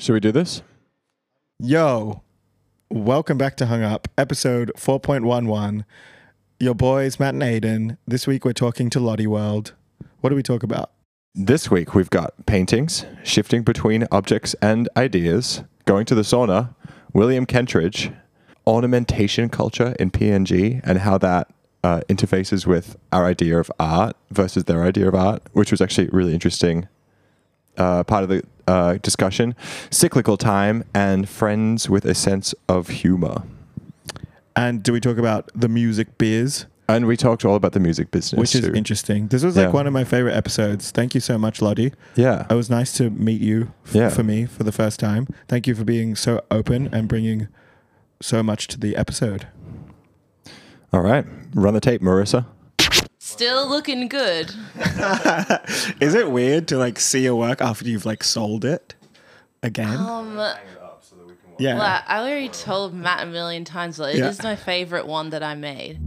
Should we do this? Yo, welcome back to Hung Up, episode 4.11. Your boys, Matt and Aiden. This week we're talking to Lottie World. What do we talk about? This week we've got paintings, shifting between objects and ideas, going to the sauna, William Kentridge, ornamentation culture in PNG, and how that uh, interfaces with our idea of art versus their idea of art, which was actually really interesting uh, part of the uh, discussion. Cyclical time and friends with a sense of humor. And do we talk about the music biz, And we talked all about the music business, which is too. interesting? This was like Yeah. one of my favorite episodes. Thank you so much, Lottie. yeah. It was nice to meet you f- Yeah. for me for the first time. Thank you for being so open and bringing so much to the episode. All right. Run the tape, Marissa. Still looking good. Is it weird to like see your work after you've like sold it again? Um, yeah. well, I already told Matt a million times that it is Yeah. my favorite one that I made.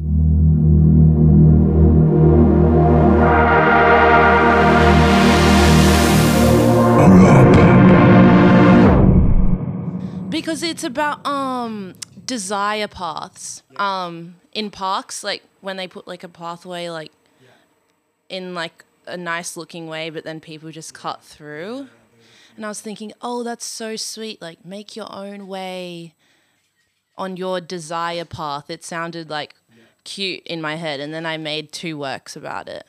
Because it's about um desire paths. Um in parks, like when they put like a pathway like in like a nice looking way, but then people just cut through. And I was thinking, oh, that's so sweet. Like, make your own way on your desire path. It sounded like cute in my head. And then I made two works about it.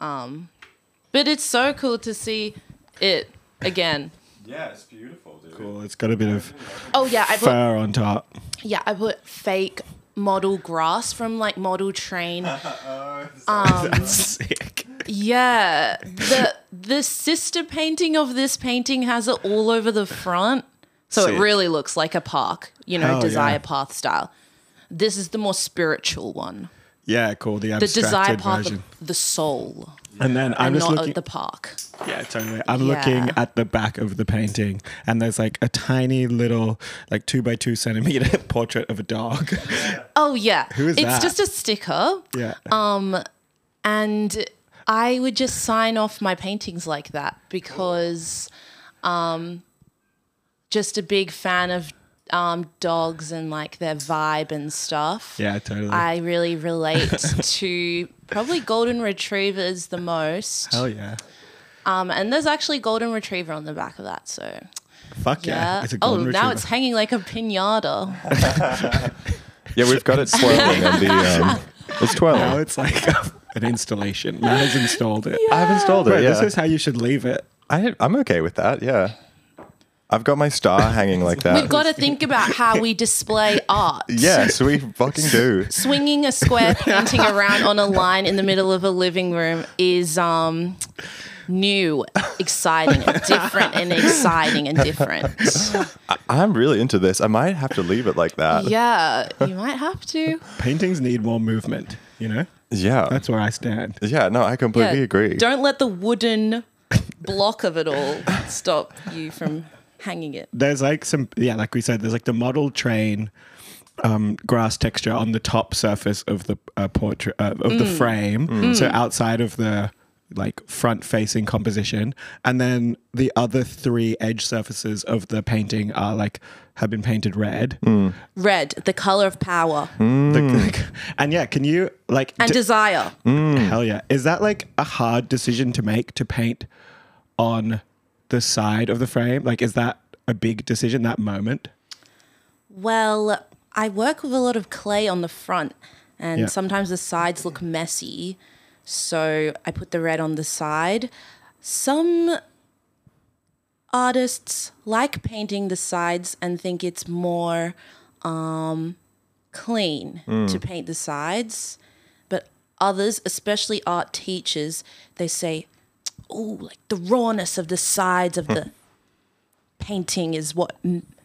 Um, but it's so cool to see it again. Yeah, it's beautiful, dude. Cool. It's got a bit of Oh, yeah. I put, fur on top. yeah, I put fake model grass from like model train. Oh, um, that's sick. Yeah, the the sister painting of this painting has it all over the front, so Sick. it really looks like a park, you know, Hell desire yeah. path style. This is the more spiritual one, Yeah, cool. The the desire path version. of the soul, And then I'm and just not looking. at the park. yeah, totally. I'm Yeah. looking at the back of the painting, and there's like a tiny little, like two by two centimeter portrait of a dog. Oh yeah, Who is it's that? just a sticker, yeah. Um, and I would just sign off my paintings like that because, um, just a big fan of um dogs and like their vibe and stuff. yeah, totally. I really relate to probably golden retrievers the most. Hell yeah. Um, and there's actually golden retriever on the back of that. So Fuck yeah. yeah. It's a oh, golden now it's hanging like a pinata. Yeah, we've got it swirling and the um, it's twirling. Now it's like an installation. Matt has installed it. I've installed it. But yeah, this is how you should leave it. I, I'm okay with that. Yeah, I've got my star hanging like that. We've got to think about how we display art. Yes, we fucking do. Swinging a square painting around on a line in the middle of a living room is um new, exciting, and different, and exciting and different. I'm really into this. I might have to leave it like that. Yeah, you might have to. Paintings need more movement, you know? Yeah. That's where I stand. yeah. No, I completely Yeah, agree. Don't let the wooden block of it all stop you from hanging it. There's like some, yeah, like we said, there's like the model train um, grass texture on the top surface of the uh, portrait, uh, of the Mm. frame. So outside of the like front facing composition. And then the other three edge surfaces of the painting are like, have been painted red. Red, the color of power The- and yeah, can you like, and d- desire. Hell yeah. Is that like a hard decision to make to paint on the side of the frame? Like, is that a big decision, that moment? Well, I work with a lot of clay on the front, and Yeah. sometimes the sides look messy. So I put the red on the side. Some artists like painting the sides and think it's more um, clean to paint the sides. But others, especially art teachers, they say, oh, like the rawness of the sides of the hmm. painting is what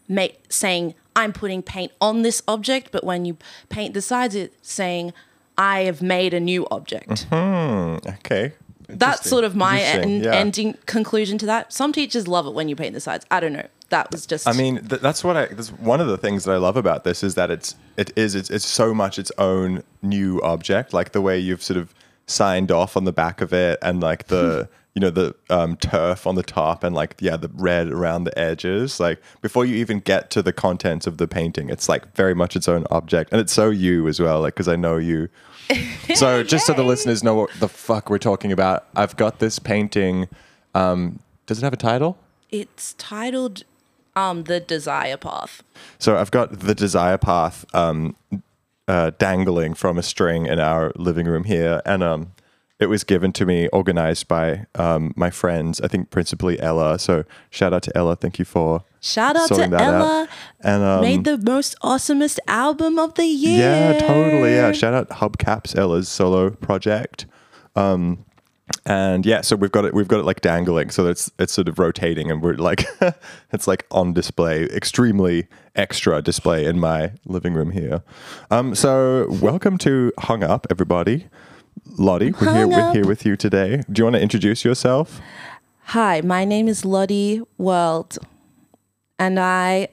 make saying I'm putting paint on this object, but when you paint the sides, it's saying I have made a new object. Mm-hmm. okay. That's sort of my end, yeah. ending conclusion to that. Some teachers love it when you paint the sides. I don't know. That was just. I mean, th- that's what I. That's one of the things that I love about this is that it's it is it's, it's so much its own new object. Like the way you've sort of signed off on the back of it, and like the you know the um, turf on the top and like yeah the red around the edges. Like before you even get to the contents of the painting it's like very much its own object. And it's so you as well like because i know you. So just so the listeners know what the fuck we're talking about i've got this painting um, does it have a title? It's titled um, The Desire Path. so i've got the desire path um, uh, dangling from a string in our living room here. And um, it was given to me organized by um, my friends i think principally ella so shout out to ella thank you for Shout out to that out. Ella. and um, made the most awesomest album of the year. Yeah, totally. Yeah, shout out Hubcaps, Ella's solo project. Um, and yeah, so we've got it. We've got it like dangling, so it's it's sort of rotating, and we're like it's like on display, extremely extra display in my living room here. Um, so welcome to Hung Up, everybody. Lottie, we're here. We're here with you today. Do you want to introduce yourself? Hi, my name is Lottie World, and I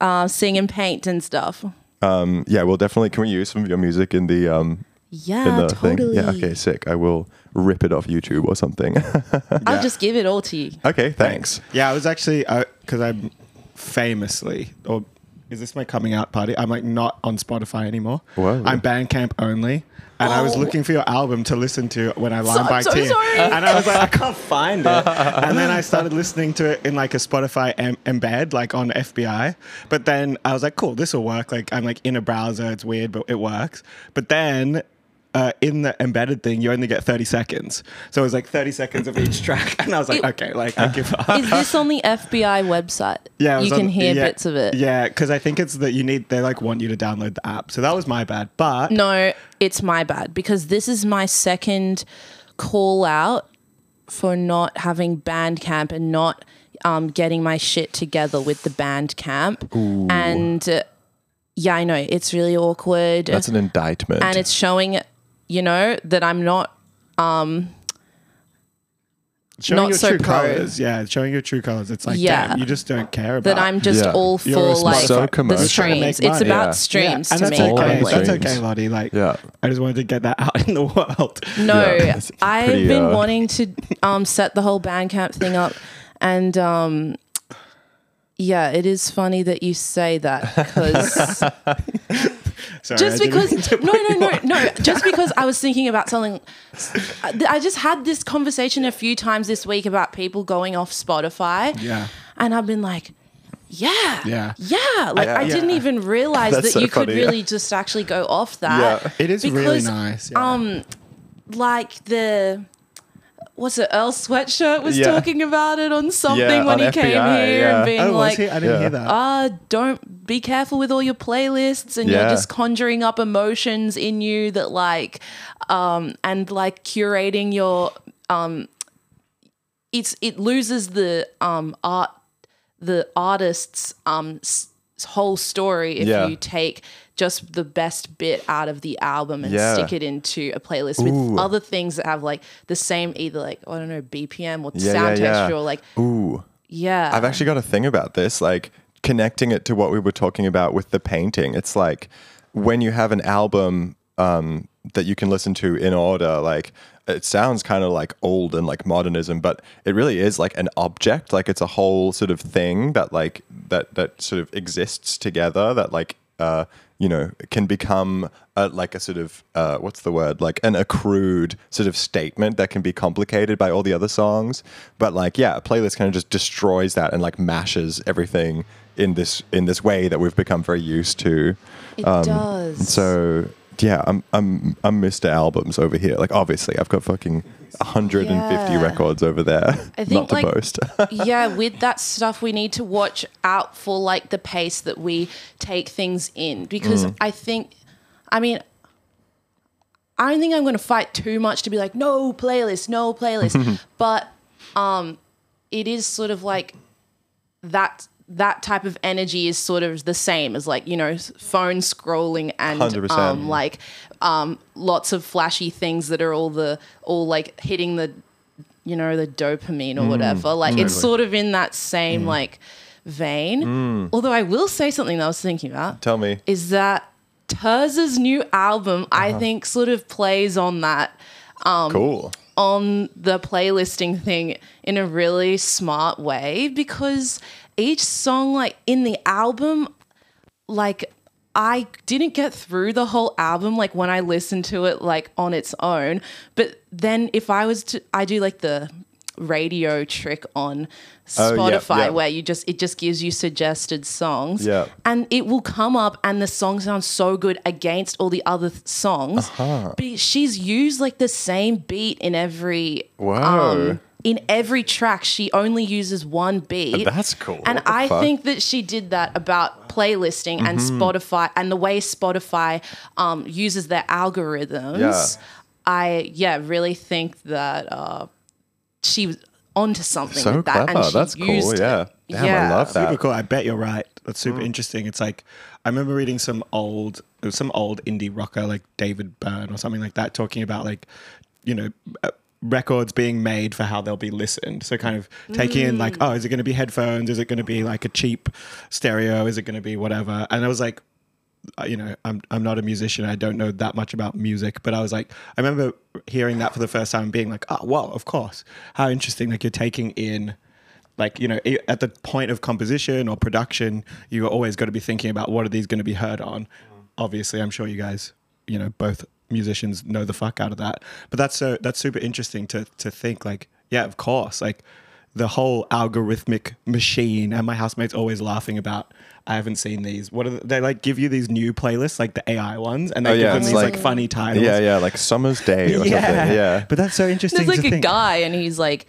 uh, sing and paint and stuff. Um, yeah, well, definitely. Can we use some of your music in the um, in Yeah, the totally. thing? Yeah. Okay. Sick. I will rip it off YouTube or something. I'll just give it all to you. okay. Thanks. Yeah, I was actually because I'm famously, or is this my coming out party? I'm like not on Spotify anymore. Whoa. I'm Bandcamp only. And I was Oh. looking for your album to listen to when I line I'm biked so. And I was like, I can't find it. and then I started listening to it in like a Spotify em- embed, like on FBI. But then I was like, cool, this will work. Like I'm like in a browser. It's weird, but it works. But then uh, in the embedded thing, you only get 30 seconds. So it was like 30 seconds of each track. And I was like, It- okay, like I give up. Is this on the FBI website? Yeah, it was you can on- hear yeah, bits of it. Yeah, because I think it's that you need. They like want you to download the app. So that was my bad. But No, it's my bad because this is my second call out for not having Bandcamp and not um, getting my shit together with the Bandcamp. And uh, yeah, I know it's really awkward. That's an indictment. and it's showing, you know, that I'm not. um showing not your so true pro. colors. Yeah, showing your true colors. It's like, Yeah. damn, you just don't care about That I'm just Yeah. all You're for a smart- like So the commercial. streams. Make It's money. about Yeah. streams and to that's me okay. only. That's okay, Lottie. Like, Yeah. I just wanted to get that out in the world. No, Yeah, it's I've pretty, been uh, wanting to um, set the whole Bandcamp thing up, and um, yeah, it is funny that you say that because Sorry, just I because no, no, no, no, just because I was thinking about something. I just had this conversation a few times this week about people going off Spotify, Yeah. and I've been like. Yeah, Yeah. yeah. Like Yeah. I didn't Yeah. even realize That's that so you could funny. really just actually go off that. Yeah. It is really nice. Yeah. Um, like the what's it? Earl Sweatshirt was Yeah. talking about it on something Yeah, when on he came here yeah. and being oh, like, he? I didn't Yeah. hear that. uh, don't be careful with all your playlists and Yeah. you're just conjuring up emotions in you that like um and like curating your um it's it loses the um art the artist's um s- whole story if Yeah. you take just the best bit out of the album and Yeah. stick it into a playlist Ooh. with other things that have like the same either like I don't know BPM or Yeah, sound yeah, yeah. texture or like Ooh. yeah I've actually got a thing about this, like connecting it to what we were talking about with the painting. It's like when you have an album um, that you can listen to in order, like it sounds kind of like old and like modernism, but it really is like an object. Like it's a whole sort of thing that like that that sort of exists together. That like uh, you know can become a, like a sort of uh, what's the word like an accrued sort of statement that can be complicated by all the other songs. But like yeah, a playlist kind of just destroys that and like mashes everything in this in this way that we've become very used to. it Um, does So yeah, I'm I'm I'm Mr. Albums over here. Like obviously, I've got fucking 150 Yeah. records over there. I think, Not to like- boast. yeah, with that stuff, we need to watch out for like the pace that we take things in because Mm. I think, I mean, I don't think I'm going to fight too much to be like, no playlist, no playlist, but um, it is sort of like that. That type of energy is sort of the same as like you know phone scrolling and 100%. um, like um, lots of flashy things that are all the all like hitting the you know, the dopamine or whatever. Like it's sort of in that same like vein. Although I will say something that I was thinking about Tell me. is that Tirzah's new album, I Uh-huh. think, sort of plays on that. Um, Cool. on the playlisting thing in a really smart way because each song, like in the album, like I didn't get through the whole album like when I listened to it like on its own. But then if I was to, I do like the radio trick on Oh, yeah, Spotify yeah. where you just it just gives you suggested songs Yeah. and it will come up and the song sounds so good against all the other th- songs Uh-huh. but she's used like the same beat in every Wow. um, in every track she only uses one beat That's cool. and I fuck? think that she did that about playlisting and Mm-hmm. Spotify and the way Spotify um, uses their algorithms. Yeah. I yeah really think that uh, she was onto something so with that, clever. and she That's cool. used Yeah. it. Damn, Yeah. I love that. Super cool. I bet you're right. That's super Mm. interesting. It's like I remember reading some old, some old indie rocker like David Byrne or something like that, talking about like, you know, uh, records being made for how they'll be listened. So kind of taking in like, oh, is it going to be headphones? Is it going to be like a cheap stereo? Is it going to be whatever? And I was like, uh, you know, I'm I'm not a musician. I don't know that much about music, but I was like, I remember hearing that for the first time, and being like, oh, well, of course, how interesting! Like you're taking in, like you know, at the point of composition or production, you always got to be thinking about what are these going to be heard on. Obviously, I'm sure you guys, you know, both musicians know the fuck out of that. But that's so that's super interesting to to think like, yeah, of course, like the whole algorithmic machine and my housemate's always laughing about I haven't seen these. What are the, they like give you these new playlists like the AI ones and they Oh, give them these like, like- funny titles. Yeah, yeah, like Summer's Day or something. Yeah. But that's so interesting There's to like a think. guy, and he's like,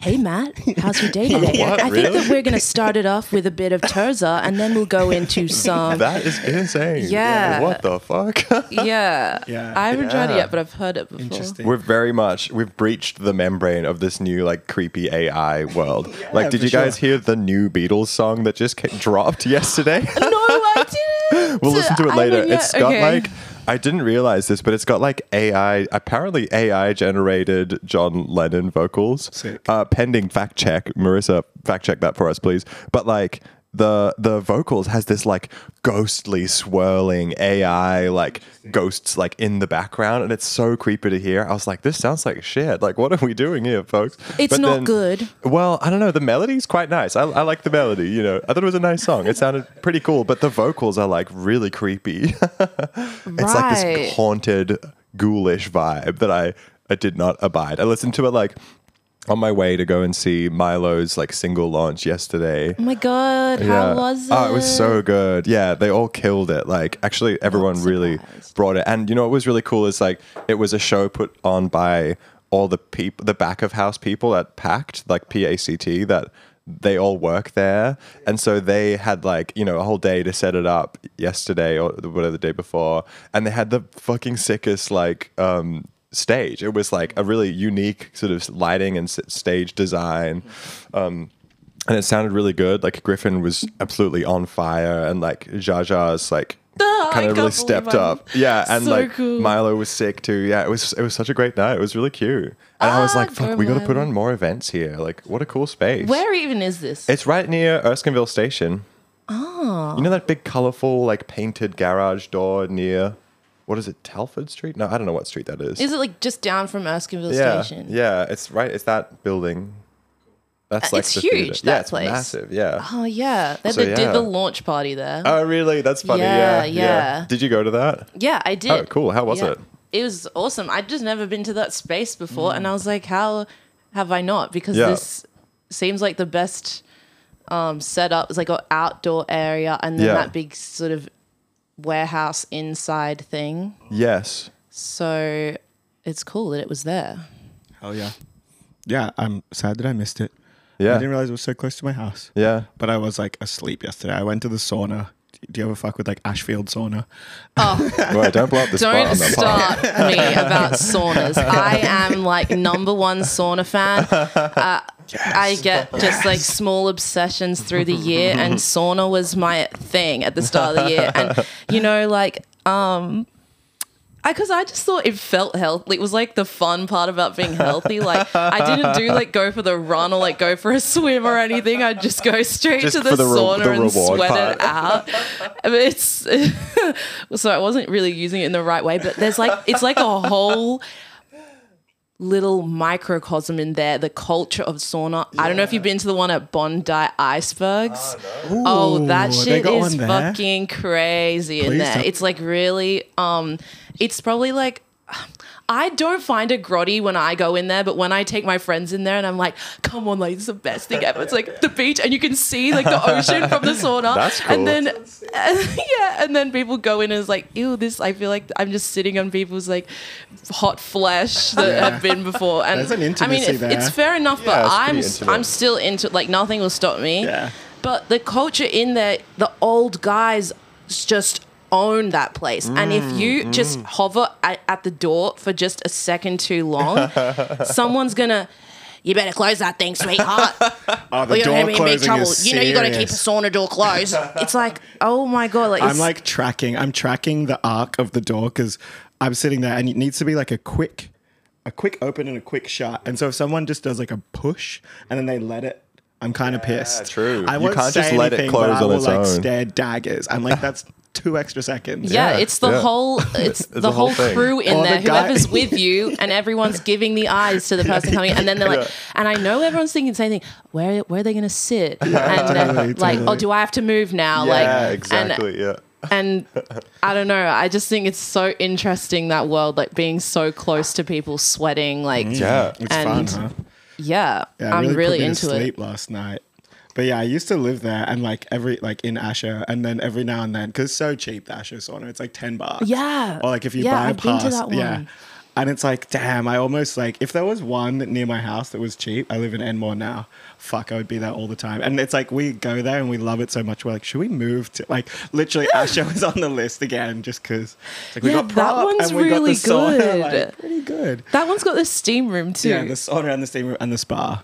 "Hey Matt, how's your day today? What? I think Really? that we're gonna start it off with a bit of Tirzah, and then we'll go into some." That is insane. Yeah. What the fuck? yeah, Yeah. I haven't tried it yet, but I've heard it before. Interesting. We're very much we've breached the membrane of this new like creepy AI world. like, did for you guys sure. hear the new Beatles song that just dropped yesterday? No, I didn't. we'll listen to it later. haven't yet. It's got Okay. like I didn't realize this, but it's got like AI, apparently AI generated John Lennon vocals. Uh, pending fact check, Marissa, fact check that for us, please. But like the the vocals has this like ghostly swirling AI like ghosts like in the background, and it's so creepy to hear. I was like, this sounds like shit. Like, what are we doing here, folks? It's But not good. Well, I don't know. The melody's quite nice. I, I like the melody. You know, I thought it was a nice song. It sounded pretty cool, but the vocals are like really creepy. it's like this haunted, ghoulish vibe that I, I did not abide. I listened to it like on my way to go and see Milo's like single launch yesterday. Oh my god, how was it? Oh, it was so good. Yeah, they all killed it. Like, actually, everyone really brought it. And you know what was really cool is like it was a show put on by all the people, the back of house people at Pact, like P A C T, that they all work there, and so they had like you know a whole day to set it up yesterday or whatever the day before, and they had the fucking sickest like um stage. It was like a really unique sort of lighting and stage design. Um, and it sounded really good. Like Griffin was absolutely on fire, and like Jaja's like Ah, I kind of really stepped up. Yeah, and so like cool. Milo was sick too. Yeah, it was it was such a great night. It was really cute, and I was Ah, like, "Fuck, we got to put on more events here. Like, what a cool space." Where even is this? It's right near Erskineville Station. Oh. You know that big, colorful, like painted garage door near. What is it, Telford Street? No, I don't know what street that is. is it like just down from Erskineville yeah, Station? yeah, it's right. It's that building. That's Uh, like it's the huge, theater. that yeah, it's place. massive. Yeah. Oh yeah, they, So, they did yeah. the launch party there. Oh, really? That's funny. Yeah, Yeah, yeah. yeah. Did you go to that? yeah, I did. Oh, cool. How was Yeah. it? It was awesome. I'd just never been to that space before, and I was like, how have I not? Because Yeah. this seems like the best um, setup. It's like an outdoor area, and then Yeah. that big sort of warehouse inside thing. Yes. So it's cool that it was there. Hell yeah. Yeah, I'm sad that I missed it. Yeah. I didn't realize it was so close to my house. Yeah. But I was like asleep yesterday. I went to the sauna. Do you ever fuck with like Ashfield sauna? Wait, don't blow up the spot Don't on the start me about saunas. I am like number one sauna fan. Uh, I get just like small obsessions through the year, and sauna was my thing at the start of the year. And you know, like, um, I because I just thought it felt healthy. It was like the fun part about being healthy. Like I didn't do like go for the run or like go for a swim or anything. I'd just go straight Just to the for the re- sauna the and sweat part. it out. I mean, it's so I wasn't really using it in the right way. But there's like it's like a whole little microcosm in there. The culture of sauna. I don't know if you've been to the one at Bondi Icebergs. Oh, that Ooh, they shit is fucking crazy in Please there. tell- It's like really um it's probably like I don't find it grotty when I go in there, but when I take my friends in there and I'm like, come on, like, it's the best thing ever. It's like the beach and you can see like the ocean from the sauna. That's cool. And then, yeah, and then people go in and it's like, ew, this, I feel like I'm just sitting on people's like hot flesh that Yeah. have been before. And There's an I mean, intimacy it- there. it's fair enough, Yeah, but I'm, intimate. I'm still into like, nothing will stop me. Yeah. But the culture in there, the old guys just own that place. and if Mm, you just hover at, at the door for just a second too long, someone's gonna. You better close that thing, sweetheart. Oh, the or you're door gonna be in big closing trouble. is You know you gotta keep a serious. sauna door closed. it's like, oh my god, like I'm like tracking. I'm tracking the arc of the door because I'm sitting there, and it needs to be like a quick, a quick open and a quick shut. And so if someone just does like a push and then they let it, I'm kind of pissed. true. I You won't can't say just let it anything, close but I on will its like own. stare daggers. I'm like, that's two extra seconds. yeah, Yeah, it's the yeah. whole it's the a whole whole crew in Or there, guy- whoever's with you, and everyone's giving the eyes to the person coming, and then they're like, Yeah. and I know everyone's thinking the same thing. Where where are they gonna sit? and then totally, like, oh, do I have to move now? yeah, like, and- exactly. yeah. and I don't know. I just think it's so interesting that world, like being so close to people sweating, like mm. Yeah. It's And- fun, huh? yeah, Yeah, I'm really, really, put me into to it. sleep last night. But yeah, I used to live there and like every like in Asher, and then every now and then because it's so cheap the Asher sauna, it's like ten bucks. Yeah. Or like if you Yeah, buy a I've pass, yeah. And it's like, damn, I almost like if there was one near my house that was cheap. I live in Enmore now. Fuck, I would be there all the time. And it's like we go there and we love it so much. We're like, should we move to like literally Asher was on the list again just because like we Yeah, got that one's and we got the really sauna, good. like, pretty good. That one's got the steam room too. Yeah, the sauna and the steam room and the spa.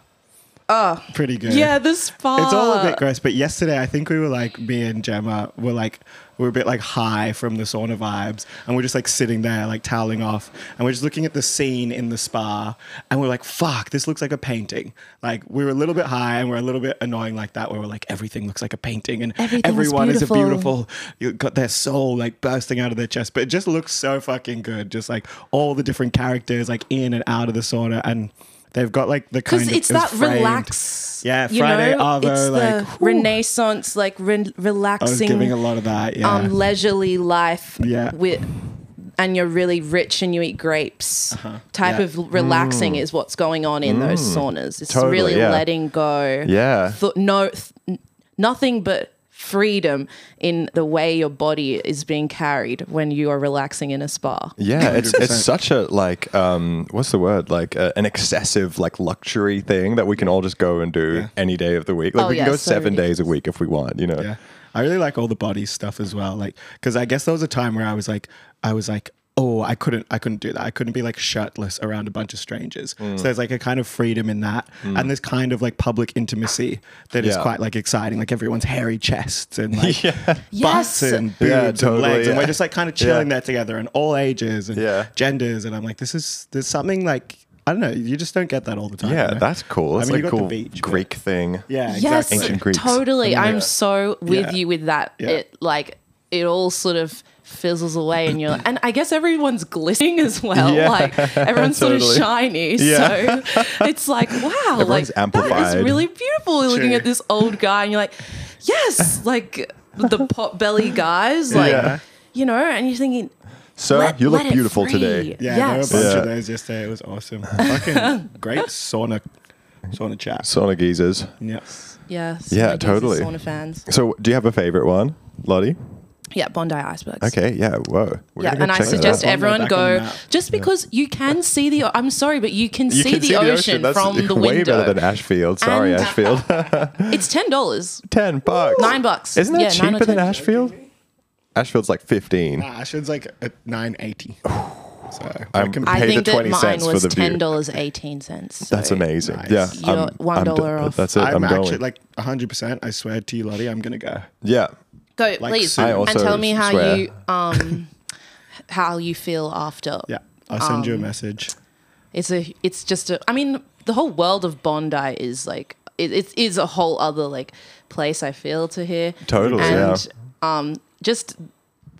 Oh, pretty good. Yeah, the spa. It's all a bit gross, but yesterday I think we were like me and Gemma were like we were a bit like high from the sauna vibes, and we're just like sitting there like toweling off, and we're just looking at the scene in the spa, and we're like, "Fuck, this looks like a painting." Like we were a little bit high, and we're a little bit annoying like that, where we're like, everything looks like a painting, and Everything is everyone is a beautiful. beautiful. You got their soul like bursting out of their chest, but it just looks so fucking good. Just like all the different characters like in and out of the sauna, and. They've got like the kind because of it's it that framed. relax. Yeah, you Friday know? Arvo, It's like, the whew. Renaissance, like re- I was relaxing, giving a lot of that. Yeah. um, leisurely life. Yeah. with and you're really rich and you eat grapes. Type Uh-huh. Yeah. Mm. of relaxing is what's going on in those saunas. It's Totally, really yeah. letting go. Yeah. Th- no, th- nothing but freedom in the way your body is being carried when you are relaxing in a spa. Yeah, it's it's such a like um what's the word like uh, an excessive like luxury thing that we can all just go and do Yeah. any day of the week. Like Oh, we can yeah, go so seven days a week if we want, you know. Yeah. I really like all the body stuff as well. Like, because I guess there was a time where I was like, I was like, oh, I couldn't, I couldn't do that. I couldn't be like shirtless around a bunch of strangers. Mm. So there's like a kind of freedom in that, and there's kind of like public intimacy that is Yeah. quite like exciting. Like everyone's hairy chests and like Yeah. Yes. and boobs Yeah, and totally, legs, and we're just like kind of chilling Yeah. there together, and all ages and Yeah. genders. And I'm like, this is there's something like I don't know. You just don't get that all the time. Yeah, you know? that's cool. I It's mean, like got cool the beach, but- Greek thing. Yeah, Yes, exactly. Ancient Greeks. totally. I'm so with Yeah. you with that. Yeah. It like it all sort of fizzles away and you're like, and I guess everyone's glistening as well. Yeah, like everyone's sort of shiny. Yeah. So it's like, wow, like Everyone's that amplified. is really beautiful looking at this old guy and you're like, yes, like the pot belly guys, like Yeah. you know, and you're thinking, Sir, let- you look beautiful today. Yeah, Yes. there were a bunch Yeah. of those yesterday. It was awesome. Fucking great sauna, sauna chat. Sauna geezers. Yes. Yes. Yeah, totally. Sauna fans. So, do you have a favorite one, Lottie? Yeah, Bondi Icebergs. Okay, yeah, whoa. We're Yeah, and I suggest out. out. everyone Back on the go just because you can see the. I'm sorry, but you can, You see, can the, ocean That's from the way window. better than Ashfield. Sorry, And- Ashfield. it's ten dollars, Ten bucks. nine bucks. Isn't that yeah, cheaper than Ashfield? Ashfield's like fifteen. Nah, Ashfield's like at nine eighty. So I'm- can- I Pay the think that mine cents for was the ten dollars eighteen cents. That's amazing. Nice. Yeah, You're I'm- one I'm dollar d- off. That's it. I'm, I'm, actually going. like hundred percent. I swear to you, Lottie, I'm gonna go. yeah, Go, like please, soon. I and also tell me how swear. you um how you feel after. Yeah, I'll send Um, you a message. It's a. It's just a. I mean, the whole world of Bondi is like it, it is a whole other like place. I feel to here. Totally, And um, just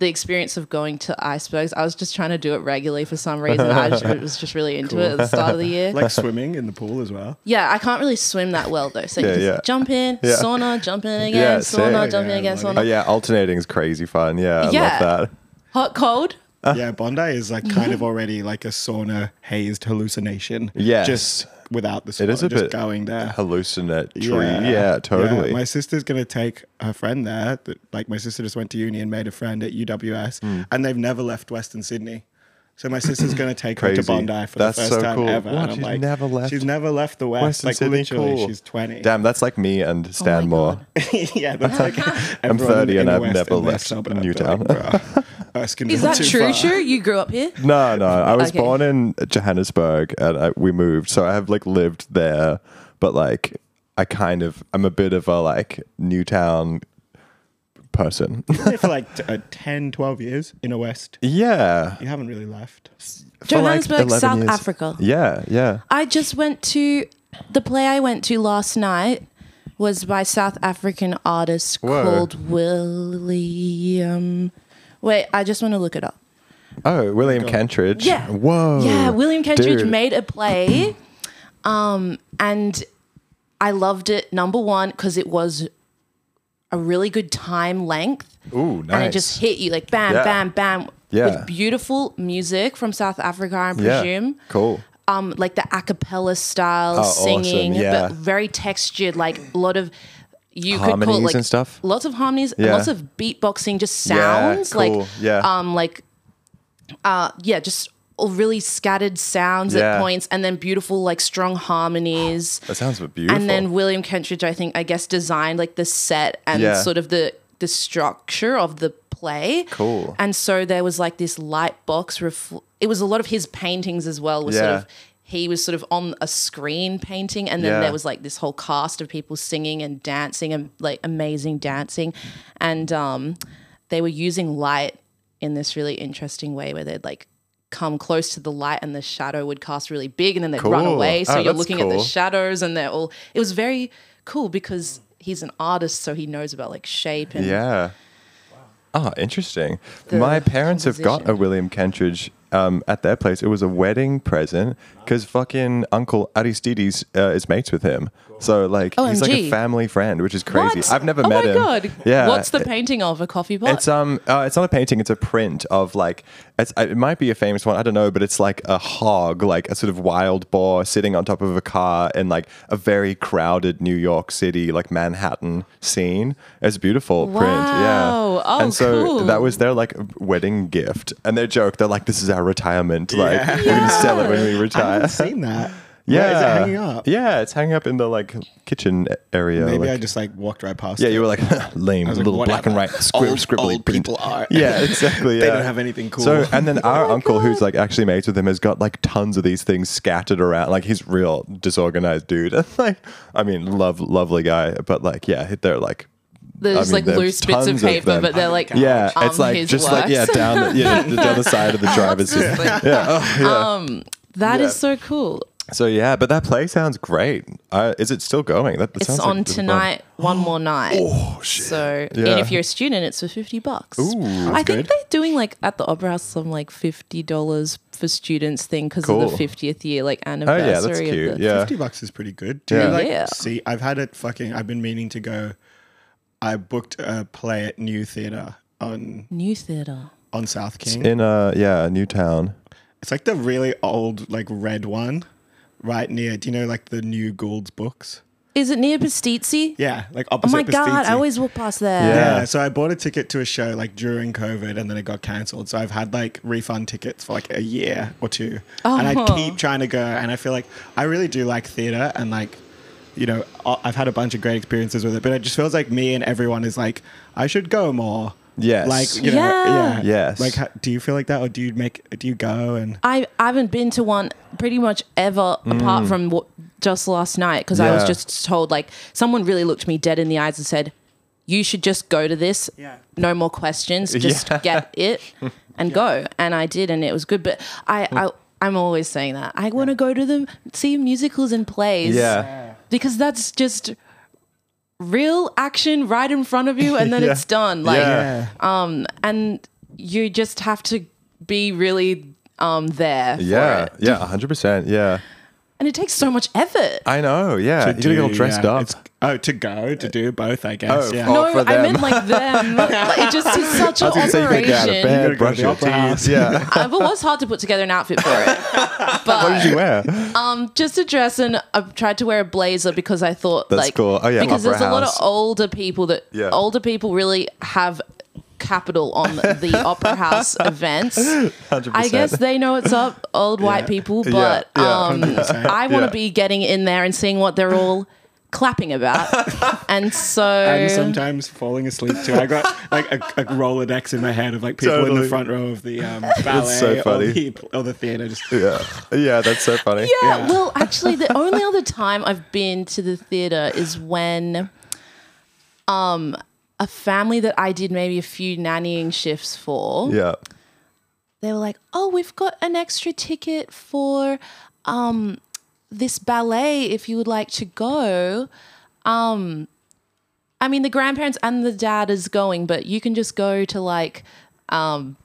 the experience of going to icebergs. I was just trying to do it regularly for some reason. I just, was just really into it at the start of the year. Like swimming in the pool as well. yeah, I can't really swim that well though. So you Yeah, just yeah. jump in, Yeah. sauna, jump in again, Yeah, sauna, same. jump in Yeah, again, like- sauna. Oh yeah, alternating is crazy fun. Yeah, I Yeah. love that. Hot, cold. yeah, Bondi is like kind of already like a sauna hazed hallucination. Yeah. Just without the It sauna, is a just bit going there. hallucinatory. Yeah, totally. my sister's gonna take her friend there. That, like my sister just went to uni and made a friend at UWS, Hmm. and they've never left Western Sydney. So my sister's gonna take her to Bondi for That's the first so time cool. ever. And I'm She's like, never left She's never left the West. Western like Sydney, literally, cool. she's twenty. Damn, that's like me and Stanmore. yeah, that's like I'm 30 and I've never left Newtown. Like, "Bruh, Erskine Is that too true? far." Sure, you grew up here. No, no. I was Okay. born in Johannesburg and I, we moved, so I have like lived there, but like I kind of I'm a bit of a like Newtown person. There for like t- uh, 10, 12 years in a West. yeah. You haven't really left. For, like, Johannesburg, 11 South years. Africa. Yeah, yeah. I just went to the play I went to last night was by South African artist Whoa. called William. Wait, I just want to look it up. Oh, William Kentridge. Yeah. Whoa. Yeah, William Kentridge Dude. made a play, um, and I loved it. Number one because it was a really good time length, Ooh, nice. and it just hit you like bam, Yeah. bam, bam. Yeah. With beautiful music from South Africa, I presume. yeah. presume. Cool. um like the a cappella style Oh, awesome, singing yeah. but very textured like a lot of you could call it like and stuff? lots of harmonies Yeah. lots of beatboxing just Yeah, sounds cool, like yeah. um like uh yeah just really scattered sounds Yeah. at points and then beautiful like strong harmonies That sounds beautiful. and then William Kentridge I think I guess designed like the set and Yeah. sort of the the structure of the play Cool. and so there was like this light box. Refl- it was a lot of his paintings as well. Was sort of he was sort of on a screen painting, and then Yeah. there was like this whole cast of people singing and dancing and like amazing dancing, and um, they were using light in this really interesting way where they'd like come close to the light and the shadow would cast really big and then they'd run away so Oh, you're that's looking at the shadows and they're all it was very cool because he's an artist so he knows about like shape and Yeah. Oh, interesting. The My parents have got a. William Kentridge um, at their place. It was a wedding present because fucking Uncle Aristides uh, is mates with him. So like he's like a OMG. family friend, which is crazy. What? I've never oh met my him. god Yeah. what's the painting of a coffee pot It's um, uh, it's not a painting. It's a print of like, it's it might be a famous one. I don't know, but it's like a hog, like a sort of wild boar sitting on top of a car in like a very crowded New York City, like Manhattan scene. It's a beautiful print, yeah. Wow. Oh, and so cool. that was their like wedding gift, and their joke. They're like, "This is our retirement. Like, we're gonna sell it when we I retire." haven't seen that. yeah, Where is it hanging up? Yeah, it's hanging up in the like kitchen area. Maybe like- I just like walked right past. yeah, it. you were like lame, I was like, little black and white, whatever. squib, Old- scribbly old print. people are. Yeah, exactly. They yeah. don't have anything cool. So, and then oh our my uncle, who's like actually mates with him, has got like tons of these things scattered around. Like he's real disorganized dude. like, I mean, love, lovely guy, but like, yeah, they're like. There's mean, like there's loose bits of tons of paper them. but they're like Yeah, um, it's like his just like yeah, down the, yeah, down the side of the driver's seat. Yeah, oh, yeah. That is Yeah. so cool so yeah, but that play sounds great. Uh, is it still going? That, that it's sounds like on fun. tonight one more night Oh shit! so Yeah. and if you're a student it's for 50 bucks Ooh, I think good. they're doing like at the opera house some like $50 for students thing because Cool. of the 50th year like anniversary. oh anniversary yeah, that's cute. the Yeah, Fifty bucks is pretty good. Do Yeah. you like Yeah. see? I've had it fucking. I've been meaning to go. I booked a play at New Theatre on new theater on South King. in uh, a yeah Newtown. It's like the really old, like red one, right near. Do you know like the new Gould's books? is it near Pastizzi Yeah, like oh opposite. oh opposite. my god I always walk past there Yeah. Yeah, so I bought a ticket to a show like during COVID and then it got cancelled. So I've had like refund tickets for like a year or two. Oh. And I Oh. keep trying to go and I feel like I really do like theater and like you know, I- I've had a bunch of great experiences with it, but it just feels like me and everyone is like I should go more. Yes. Like, you know, Yeah. yeah. Yes. Like ha- do you feel like that or do you make do you go and I, I haven't been to one pretty much ever apart from what, just last night because I was Mm. Just told like someone really looked me dead in the eyes and said, "You should just go to this. Yeah. No more questions. Just Yeah. get it and go." And I did, and it was good. But I, I I'm always saying that I want to go to them see musicals and plays. Yeah. Because that's just real action right in front of you, and then Yeah. it's done. Like Yeah. um, and you just have to be really um there. for Yeah, it. yeah, hundred percent. Yeah, and it takes so much effort. I know. Yeah, you gotta get all dressed yeah, up. it's- oh, to go to do both, I guess. Oh, yeah. oh, no, for I them. meant like them. like, it just is such an I was say get out of operation. bed, brush your teeth. Yeah. Uh, it was hard to put together an outfit for it. But what did you wear? Um, just a dress and I tried to wear a blazer because I thought That's like cool. Oh, yeah, because opera there's a lot of older people that Yeah. older people really have capital on the opera house events. 100%. I guess they know it's up, old white people, but yeah, um, I want to Yeah. be getting in there and seeing what they're all clapping about. and so and sometimes falling asleep too. I got like a, a Rolodex in my head of like people in the front row of the um, ballet so funny. or the, or the theater. Just Yeah, yeah, that's so funny. Yeah, Yeah. well, actually, the only other time I've been to the theater is when um, a family that I did maybe a few nannying shifts for, Yeah. they were like, "Oh, we've got an extra ticket for um, this ballet if you would like to go." Um, I mean, the grandparents and the dad is going, but you can just go to like. Um,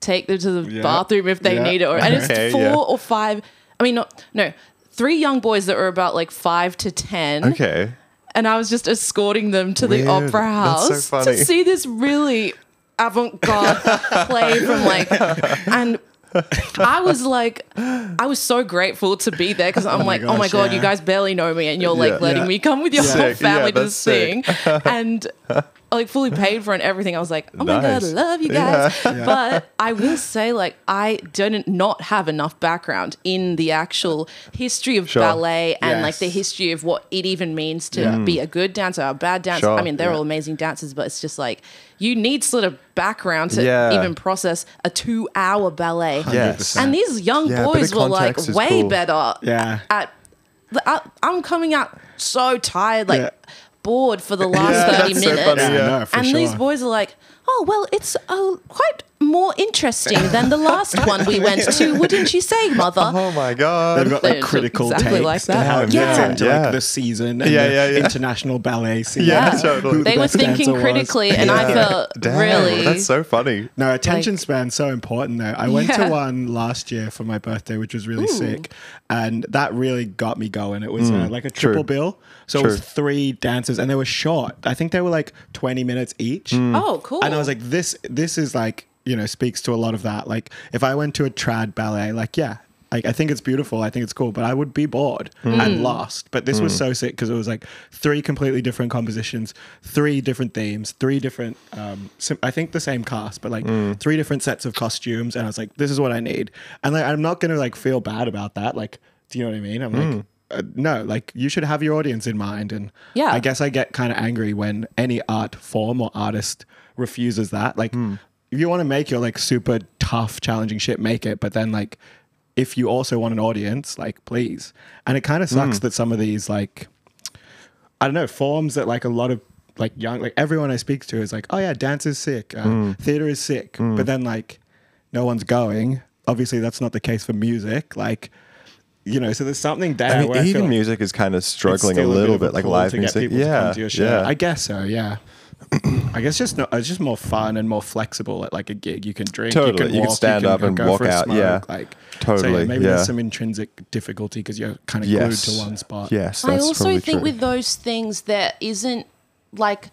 take them to the Yeah. bathroom if they Yeah. need it, or and it's Okay, four yeah. or five. I mean, not no, three young boys that were about like five to ten, Okay. And I was just escorting them to Weird. the opera That's so house to see this really avant-garde play from like, and I was like, I was so grateful to be there because oh I'm like, oh my god, yeah. you guys barely know me, and you're like Yeah. letting Yeah. me come with your whole family to sick. sing, and. I, like fully paid for and everything. I was like, oh my god, I love you guys. But I will say, like, I don't not have enough background in the actual history of Sure. ballet and like Yes. the history of what it even means to Yeah. be a good dancer a bad dancer. Sure. I mean, they're Yeah. all amazing dancers, but it's just like you need sort of background to Yeah. even process a two-hour ballet. Yes. And these young Yeah, a bit boys of were like context is way cool. better Yeah. at. I, uh, I'm coming out so tired, like Yeah. Bored for the last Yeah, 30 that's so minutes. funny, Yeah, yeah. no, for and sure. these boys are like, oh, well, it's uh, quite more interesting than the last one we went to. Wouldn't you say, mother? Oh my god. They've got They're like critical exactly takes like to that. how it Yeah. fits into Yeah. like the season and Yeah, the yeah, yeah. international ballet scene. Yeah, Yeah. totally. Who the They were best dancer thinking was. critically, and I felt Damn, really. That's so funny. No, attention Like- span's so important though. I went Yeah. to one last year for my birthday, which was really sick, and that really got me going. It was uh, like a triple True. bill, so it was three dancers, and they were short. I think they were like twenty minutes each. oh, cool. And I was like, this this is like, you know, speaks to a lot of that. Like if I went to a trad ballet, like, yeah, like I think it's beautiful, I think it's cool, but I would be bored hmm. and lost. But this was hmm. so sick because it was like three completely different compositions, three different themes, three different um sim- I think the same cast, but like hmm. three different sets of costumes. And I was like, this is what I need. And like I'm not gonna like feel bad about that. Like, do you know what I mean? I'm like uh, no, like you should have your audience in mind, and Yeah. I guess I get kind of angry when any art form or artist refuses that. Like, if you want to make your like super tough, challenging shit, make it. But then, like, if you also want an audience, like, please. And it kind of sucks that some of these, like, I don't know, forms that like a lot of like young, like everyone I speak to is like, oh yeah, dance is sick, uh, theater is sick. But then, like, no one's going. Obviously, that's not the case for music. Like, you know, so there's something there I mean, where I feel even like music is kind of struggling a little a bit, like live to get music. people to Yeah, come to your show. yeah. I guess so. Yeah. I guess just no, it's just more fun and more flexible at like a gig. You can drink, Totally. you can, You can stand you can up and go walk for a out, Smoke, yeah. like so Totally, yeah, maybe yeah. there's some intrinsic difficulty because you're kind of yes. glued to one spot. Yes, I also think true. with those things, there isn't like,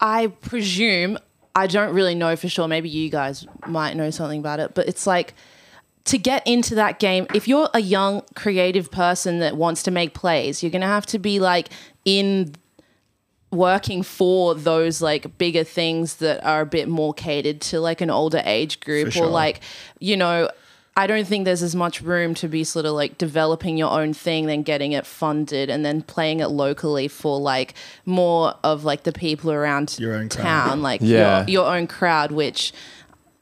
I presume, I don't really know for sure. Maybe you guys might know something about it, but it's like to get into that game, if you're a young creative person that wants to make plays, you're going to have to be like in working for those like bigger things that are a bit more catered to like an older age group sure. or like you know I don't think there's as much room to be sort of like developing your own thing then getting it funded and then playing it locally for like more of like the people around Your own crowd. town like Yeah. your, your own crowd which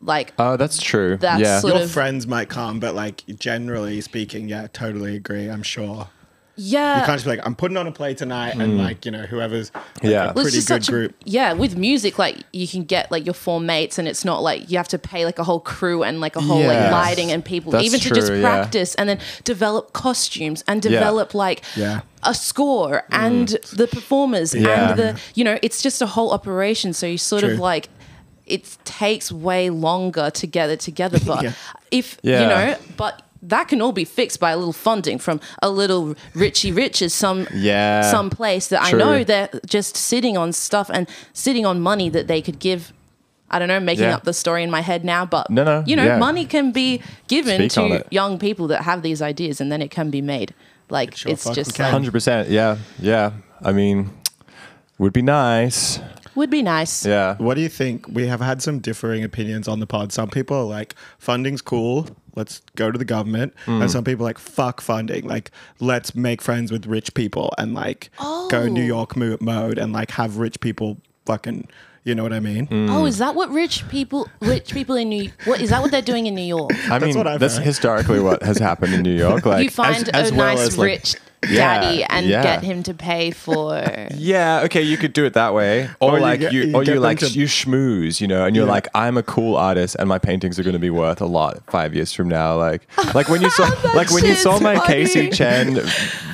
like Oh, that's true. That's yeah. sort Your of- friends might come, but like generally speaking, yeah, totally agree. I'm sure. yeah You can't just be like, I'm putting on a play tonight, and hmm. like, you know, whoever's like, Yeah. a Well, Well, pretty just good such a- group. yeah, with music, like you can get like your four mates, and it's not like you have to pay like a whole crew and like a whole like lighting and people, That's even to just true, yeah. practice and then develop costumes and develop like Yeah. a score and hmm. the performers Yeah. and the you know it's just a whole operation. So you sort True. of like it takes way longer to get it together. But Yeah. if Yeah. you know, but that can all be fixed by a little funding from a little Richie Riches, some Yeah. some place that True. I know they're just sitting on stuff and sitting on money that they could give. I don't know, making Yeah. up the story in my head now, but No, no, you know, yeah. money can be given Speak to young people that have these ideas, and then it can be made. Like Sure it's just can. like, Hundred percent. Yeah, yeah. I mean, would be nice. Would be nice. Yeah. What do you think? We have had some differing opinions on the pod. Some people are like, funding's cool. Let's go to the government. Mm. And some people are like, fuck funding. Like, let's make friends with rich people and like go New Oh. York mo- mode and like have rich people fucking, you know what I mean? Mm. Oh, is that what rich people, rich people in New, what is that what they're doing in New York? I That's mean, what I've that's heard. historically what has happened in New York. Like you find as, as a well nice as, like- rich Yeah, daddy and yeah. get him to pay for. Yeah, okay, you could do it that way, or, Or you like get- you, you or you like to- you schmooze, you know, and you're Yeah. like, I'm a cool artist, and my paintings are going to be worth a lot five years from now. Like, like when you saw, like when you saw my funny. Casey Chen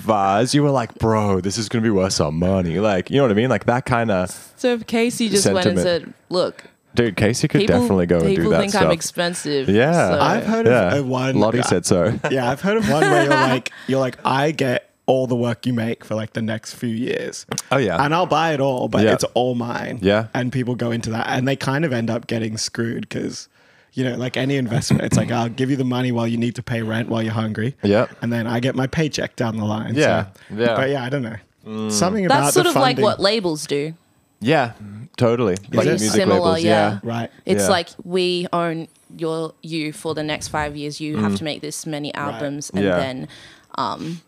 vase, you were like, bro, this is going to be worth some money. Like, you know what I mean? Like that kind of So if Casey just went and said, "Look, dude. Casey could people, definitely go and do that People think stuff. I'm expensive." Yeah. so- I've heard yeah, of one. Lottie said so. Yeah, I've heard of one where you're like, you're like, I get all the work you make for like the next few years. Oh, yeah. and I'll buy it all, but Yeah. it's all mine. Yeah. and people go into that, and they kind of end up getting screwed because, you know, like any investment, it's like I'll give you the money while you need to pay rent while you're hungry. Yeah. and then I get my paycheck down the line. Yeah, so- yeah. Mm. But yeah, I don't know. Something about That's sort the of like what labels do. Yeah, totally. Like it? music Similar, labels. yeah. right. It's Yeah. like we own your you for the next five years. You have to make this many albums, and Mm. Yeah. then, um,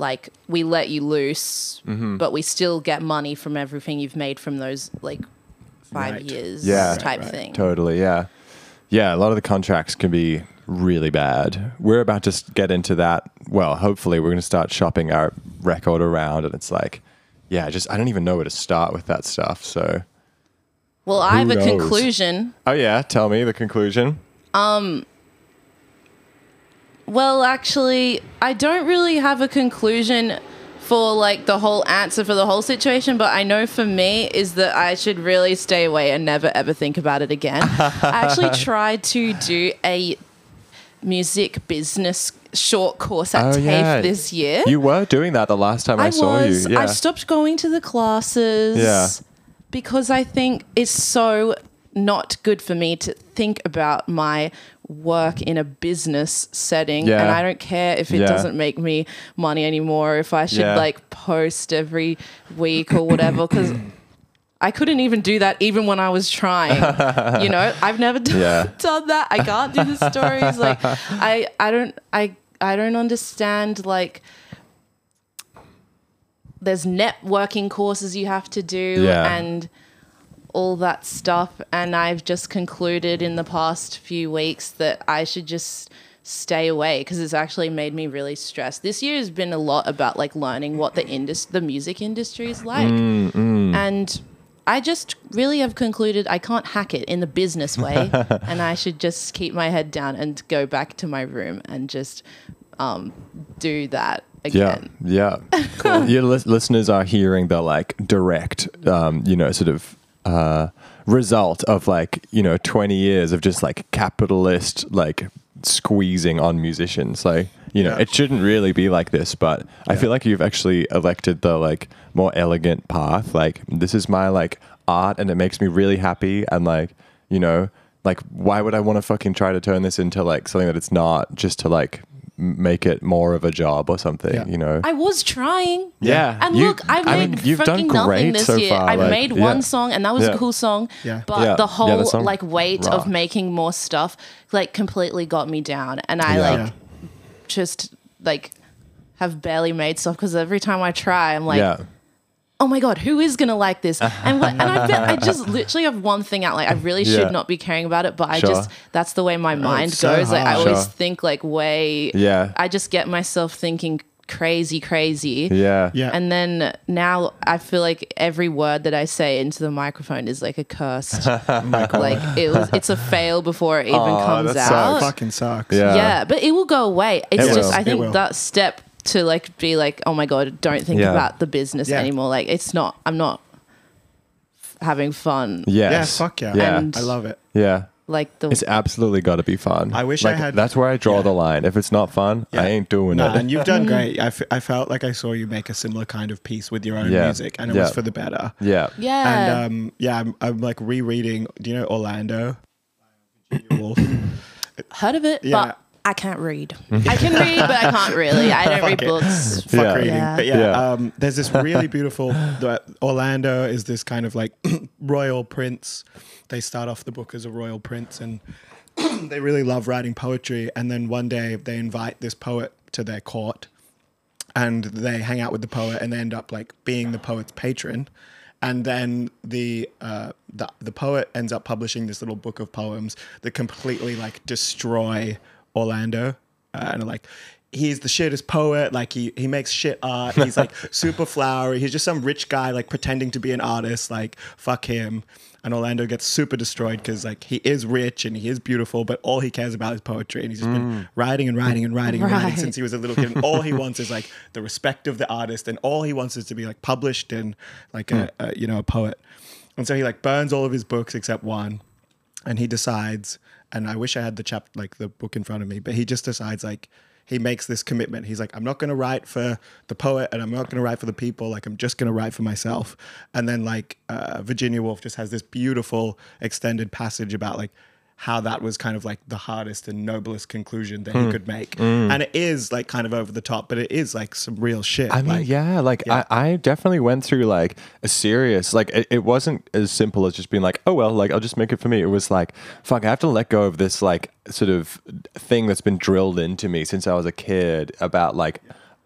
like we let you loose, Mm-hmm. but we still get money from everything you've made from those like five Right. years Yeah. type Right, right. thing. Totally, yeah. Yeah, a lot of the contracts can be really bad. We're about to get into that. Well, hopefully, we're going to start shopping our record around, and it's like, yeah, just I don't even know where to start with that stuff. So, Well, I have Who a conclusion. oh yeah, tell me the conclusion. Well, actually, I don't really have a conclusion for like the whole answer for the whole situation, but I know for me is that I should really stay away and never ever think about it again. I actually tried to do a music business short course at Oh, TAFE yeah. this year. You were doing that the last time I, I saw was. you. Yeah. I stopped going to the classes. Yeah. Because I think it's so not good for me to think about my work in a business setting Yeah. and I don't care if it Yeah. doesn't make me money anymore if I should Yeah. like post every week or whatever cuz I couldn't even do that even when I was trying. you know, I've never done, done that. I can't do the stories like I I don't I I don't understand like there's networking courses you have to do and all that stuff and I've just concluded in the past few weeks that I should just stay away because it's actually made me really stressed. This year has been a lot about like learning what the indus- the music industry is like. And I just really have concluded I can't hack it in the business way and I should just keep my head down and go back to my room and just um, do that Yeah, again. yeah. Your lis- listeners are hearing the like direct, um, you know, sort of uh, result of like you know twenty years of just like capitalist like squeezing on musicians. Like you know, Yeah. it shouldn't really be like this, but I feel like you've actually elected the like more elegant path. Like this is my like art, and it makes me really happy, and like you know. Like, why would I want to fucking try to turn this into like something that it's not, just to like make it more of a job or something? Yeah. You know? I was trying. Yeah. And You- look, I've I made mean, you've done fucking nothing great this so year. far, I've like, made yeah. one song, and that was Yeah. a cool song. Yeah. But Yeah. the Yeah, whole the song like weight rocked. of making more stuff like completely got me down, and I Yeah. like Yeah. just like have barely made stuff because every time I try, I'm like, yeah. Oh my god, who is gonna like this? And what, and I bet I just literally have one thing out. Like I really Yeah. should not be caring about it, but I Sure. just that's the way my oh, mind so goes. Like I hard. always Sure. think like way. Yeah. I just get myself thinking crazy, crazy. Yeah. Yeah. And then now I feel like every word that I say into the microphone is like a curse. like it was, it's a fail before it even Aw, comes that out. sucks. fucking sucks. Yeah. Yeah, but it will go away. It's It just will. I It think will. that step to like be like, oh my god, don't think Yeah. about the business Yeah. anymore. Like it's not. I'm not. having fun. Yes. Yeah, fuck yeah. Yeah. And- I love it. yeah. Like the It's absolutely got to be fun. I wish I Like, had- That's where I draw yeah. the line. If it's not fun, Yeah. I ain't doing Nah, it. and you've done great. I, f- I felt like I saw you make a similar kind of piece with your own Yeah. music, and it Yeah. was for the better. yeah. yeah. And um, yeah, I'm, I'm like rereading. Do you know Orlando? Virginia Woolf? Heard of it, Yeah. but I can't read. I can read, but I can't really. I don't read books. Fuck Yeah. reading. Yeah. But yeah, Yeah. Um, there's this really beautiful. Orlando is this kind of like royal prince. They start off the book as a royal prince, and they really love writing poetry. And then one day they invite this poet to their court, and they hang out with the poet, and they end up like being the poet's patron. And then the uh, the the poet ends up publishing this little book of poems that completely like destroy Orlando, uh, and like he's the shittest poet. Like he he makes shit art. He's like super flowery. He's just some rich guy like pretending to be an artist. Like fuck him. And Orlando gets super destroyed because like he is rich and he is beautiful, but all he cares about is poetry. And he's just been writing and writing and writing and writing since he was a little kid. And all he wants is like the respect of the artist, and all he wants is to be like published and like a, a you know a poet. And so he like burns all of his books except one, and he decides. And I wish I had the chap like the book in front of me, but he just decides like he makes this commitment. He's like, I'm not going to write for the poet, and I'm not going to write for the people. Like I'm just going to write for myself. And then like uh, Virginia Woolf just has this beautiful extended passage about like how that was kind of like the hardest and noblest conclusion that he hmm. could make. Hmm. And it is like kind of over the top, but it is like some real shit. I mean, like, yeah, like yeah. I, I definitely went through like a serious, like it, it wasn't as simple as just being like, oh well, like I'll just make it for me. It was like, fuck, I have to let go of this like sort of thing that's been drilled into me since I was a kid about like,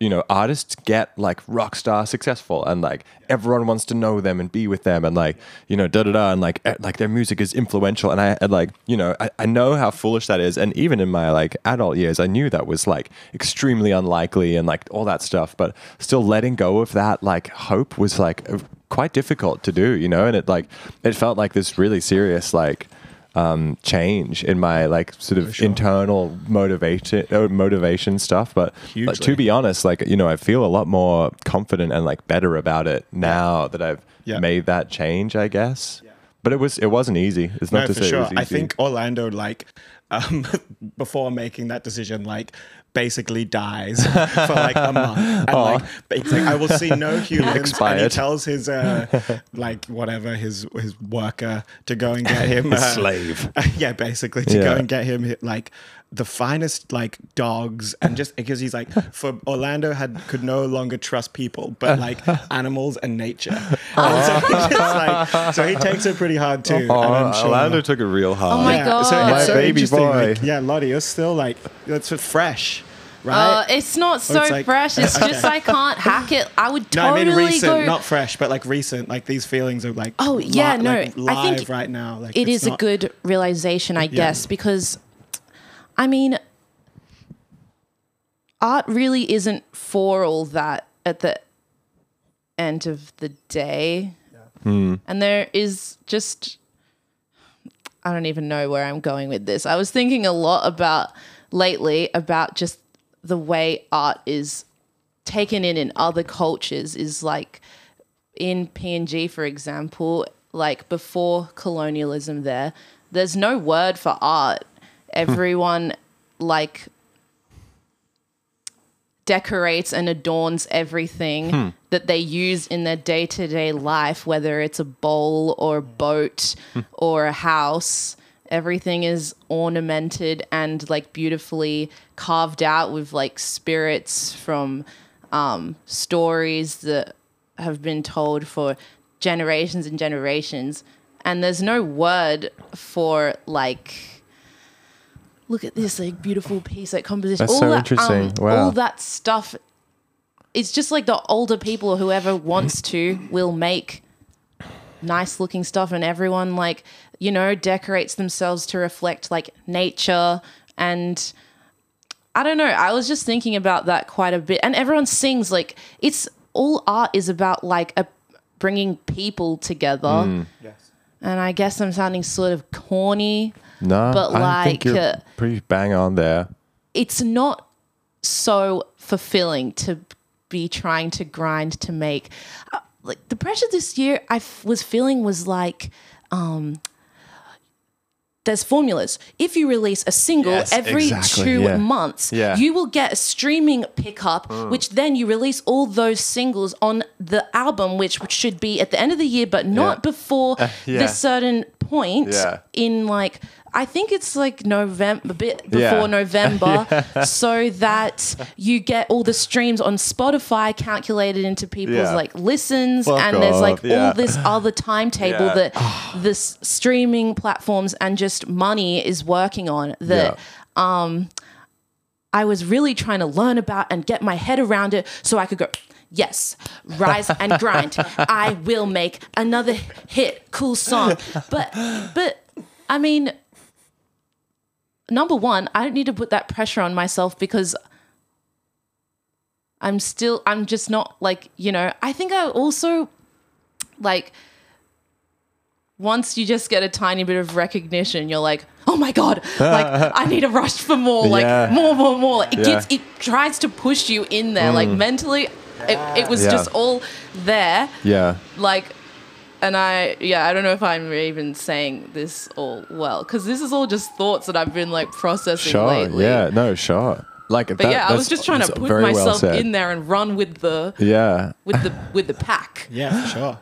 you know, artists get like rock star successful and like everyone wants to know them and be with them and like, you know, da da da and like eh, like their music is influential and I and like, you know, I, I know how foolish that is. And even in my like adult years, I knew that was like extremely unlikely and like all that stuff. But still letting go of that like hope was like uh, quite difficult to do, you know, and it like it felt like this really serious like um, change in my like sort of sure. internal motivation uh, motivation stuff. But to be honest, like you know, I feel a lot more confident and like better about it now that I've Yeah. made that change. I guess. But it was it wasn't easy. It's not No, to say it was easy. I think Orlando, like, um, before making that decision, like, basically dies for like a month. And like, it's like, I will see no humans. And he tells his, uh, like, whatever, his his worker to go and get him. uh, slave. yeah, basically, to go and get him, like, the finest, like, dogs. And just because he's like, for Orlando had could no longer trust people, but like animals and nature. And so, he just, like, so he takes it pretty hard too. And I'm sure- Orlando took it real hard. Oh my yeah, God. So My so baby interesting. Boy. Like, yeah, Lottie, you're still like it's just fresh, Uh, right? it's not so it's like- fresh. It's just I can't hack it. I would no, totally I mean recent, go. not fresh, but like recent. Like these feelings are like Oh, yeah, no, like, I live think right now. Like it's is a good realization, I guess, because I mean, art really isn't for all that at the end of the day. And there is just, I don't even know where I'm going with this. I was thinking a lot about lately about just the way art is taken in in other cultures is like in PNG, for example, like before colonialism, there, there's no word for art. Everyone like decorates and adorns everything that they use in their day to day life, whether it's a bowl or a boat or a house. Everything is ornamented and like beautifully carved out with like spirits from um, stories that have been told for generations and generations. And there's no word for like look at this like beautiful piece like composition That's all so that, interesting. um, Wow. all that stuff it's just like the older people or whoever wants to will make nice looking stuff and everyone like you know decorates themselves to reflect like nature and I don't know. I was just thinking about that quite a bit, and everyone sings like it's all art is about like a bringing people together. Yes. And I guess I'm sounding sort of corny. No, But, I like, uh, pretty bang on there. It's not so fulfilling to be trying to grind to make. like the pressure this year I f- was feeling was like um there's formulas. If you release a single Yes, every exactly, two yeah. months, Yeah. you will get a streaming pickup, which then you release all those singles on the album, which should be at the end of the year, but not Yeah. before yeah. this certain point in like I think it's like November, a bit Yeah. before November, so that you get all the streams on Spotify calculated into people's Yeah. like listens, Fuck and there's like yeah. all this other timetable Yeah. that this streaming platforms and just money is working on that. Yeah. Um, I was really trying to learn about and get my head around it so I could go, yes, rise and grind. I will make another hit, cool song. But, but, I mean, number one, I don't need to put that pressure on myself because I'm still, I'm just not like, you know, I think I also like, once you just get a tiny bit of recognition, you're like, oh my god, like I need a rush for more, like Yeah. more, more, more. It Yeah. gets, it tries to push you in there, like mm. mentally. It, it was Yeah. just all there, Yeah. like, and I, yeah, I don't know if I'm even saying this all well because this is all just thoughts that I've been like processing Sure. lately. Yeah. No. Sure. Like, But yeah, I was just trying to put myself in there and run with the Yeah. with the with the pack. Yeah, sure.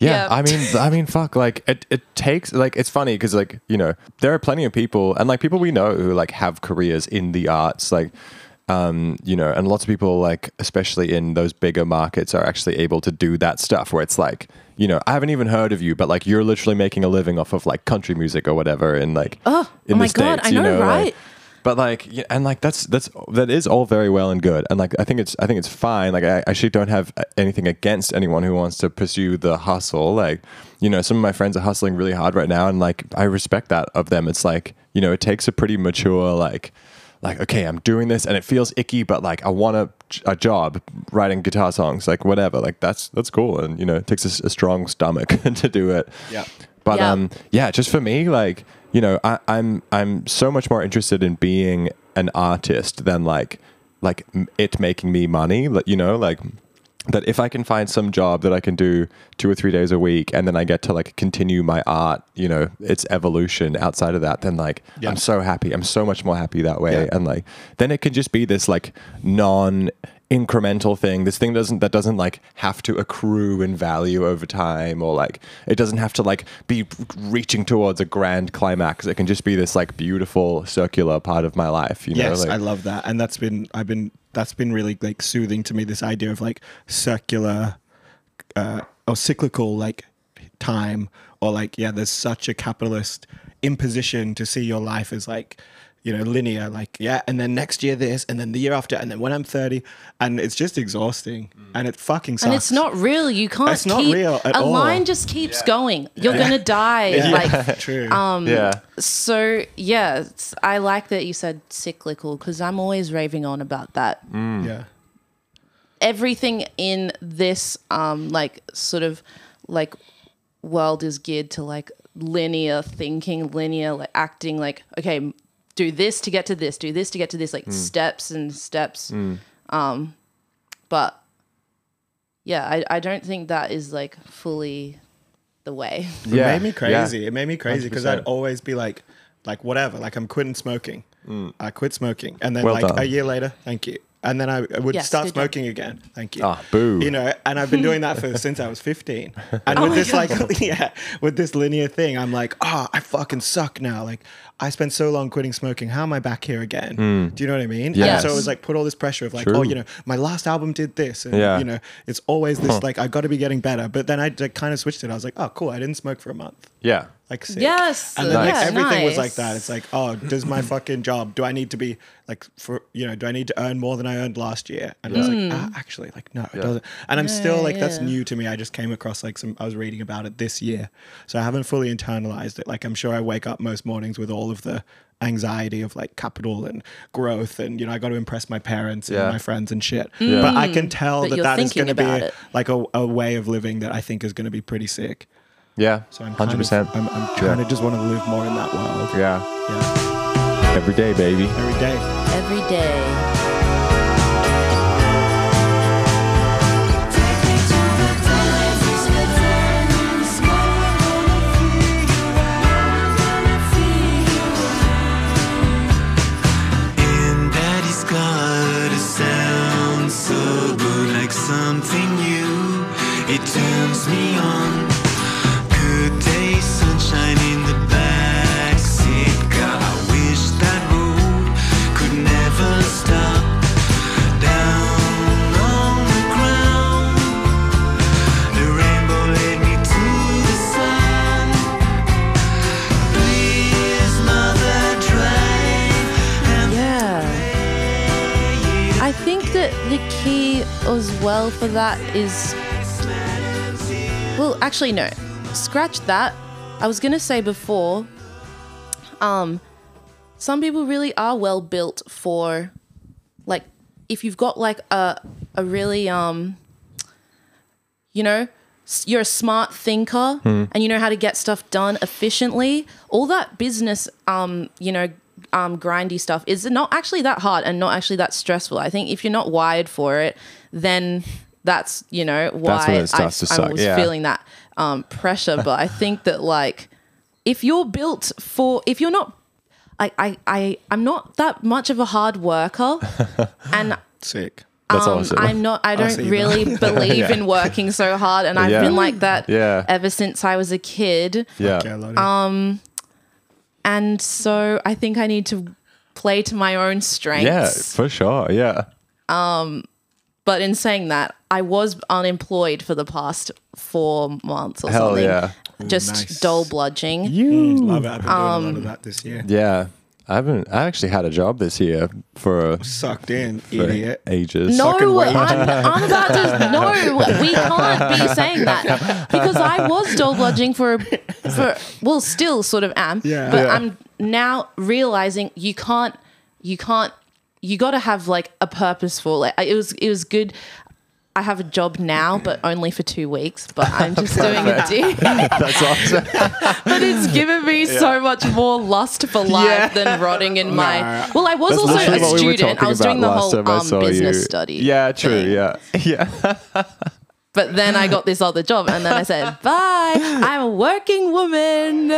Yeah, Yeah. I mean, I mean, fuck. Like, it, it takes like it's funny because like you know there are plenty of people and like people we know who like have careers in the arts, like um, you know, and lots of people like especially in those bigger markets are actually able to do that stuff where it's like you know I haven't even heard of you, but like you're literally making a living off of like country music or whatever, and like Oh, in oh my the God, States, I you know, like- right? but like and like that's that's that is all very well and good and like i think it's i think it's fine like i actually don't have anything against anyone who wants to pursue the hustle like you know some of my friends are hustling really hard right now and like i respect that of them it's like you know it takes a pretty mature like like okay i'm doing this and it feels icky but like i want a, a job writing guitar songs like whatever like that's that's cool and you know it takes a strong stomach to do it Yeah. but Yeah. um, yeah, just for me, like you know, I, I'm I'm so much more interested in being an artist than like like it making me money. Like you know, like that if I can find some job that I can do two or three days a week, and then I get to like continue my art, you know, its evolution outside of that, then like Yeah. I'm so happy. I'm so much more happy that way, Yeah. and like then it can just be this like non incremental thing this thing doesn't that doesn't like have to accrue in value over time or like it doesn't have to like be reaching towards a grand climax it can just be this like beautiful circular part of my life you Yes, know I like, love that, and that's been I've been that's been really like soothing to me. This idea of like circular uh, or cyclical like time, or like yeah, there's such a capitalist imposition to see your life as like you know linear, like yeah, and then next year this, and then the year after, and then when I'm 30, and it's just exhausting, and it fucking sucks. And it's not real. You can't. It's not keep, real at a all. line just keeps going. You're gonna die. Like true. um, yeah so. Yeah, I like that you said cyclical because I'm always raving on about that. yeah, Everything in this, um, like sort of like world is geared to like linear thinking, linear like acting. Like okay, do this to get to this, do this to get to this, like steps and steps. Um, but yeah, I, I don't think that is like fully the way. Yeah. It made me crazy. yeah. It made me crazy because I'd always be like, like whatever. Like I'm quitting smoking. I quit smoking, and then Mm. Well like done. a year later, thank you. And then I I would Yes, start good job. smoking again. Thank you. Ah, boo. You know, and I've been doing that for since I was 15. And Oh with this God. like yeah, with this linear thing, I'm like, oh, I fucking suck now. Like I spent so long quitting smoking. How am I back here again? Do you know what I mean? And so it was like put all this pressure of like, True. oh, you know, my last album did this, and Yeah. you know, it's always this like I got to be getting better. But then I like, kind of switched it. I was like, oh, cool. I didn't smoke for a month yeah like sick. Yes, and then like yeah, everything was like that. It's like, oh, does my fucking job? Do I need to be like for you know? Do I need to earn more than I earned last year? And I was like, ah, actually, like no, it doesn't. And I'm still like, that's new to me. I just came across like some. I was reading about it this year, so I haven't fully internalized it. Like I'm sure I wake up most mornings with all of the anxiety of like capital and growth and you know I got to impress my parents and Yeah. my friends and shit. But I can tell But that that is going to be it. like a, a way of living that I think is going to be pretty sick. Yeah So I'm 100% Of, I'm, I'm trying to just want to live more in that world. yeah Yeah. every day baby Every day. Every day. Is. Well, actually, no. Scratch that. I was gonna say before. Um, some people really are well built for, like, if you've got like a a really um. You know, you're a smart thinker and you know how to get stuff done efficiently. All that business, um, you know, um, grindy stuff is not actually that hard and not actually that stressful. I think if you're not wired for it, then that's you know why when it I, starts to I was yeah. feeling that um, pressure. But I think that like if you're built for, if you're not, I, I, I, I'm not that much of a hard worker, and Sick. That's um, awesome. I'm not. I don't really believe in working so hard, and I've Yeah. been like that Yeah. ever since I was a kid. yeah. Okay, Um, And so I think I need to play to my own strengths. Yeah, for sure. Yeah. But in saying that, I was unemployed for the past four months or Hell something. yeah. Just nice. dole bludging. You. Love it. I've been doing a um, lot of that this year. Yeah. I haven't. I actually had a job this year for, Sucked in, for idiot. ages. No, I'm, I'm about to. No, we can't be saying that because I was dole bludging for, for well, still sort of am. Yeah. But Yeah. I'm now realizing you can't, you can't, you got to have like a purposeful. Like it was, it was good. I have a job now, but only for two weeks. But I'm just doing a deal. That's awesome. but it's given me so much more lust for life Yeah. than rotting in my. Well, I was That's also a what we student. I was doing the whole um, business you. study. Yeah, true. thing. Yeah. Yeah. But then I got this other job, and then I said, "Bye, I'm a working woman."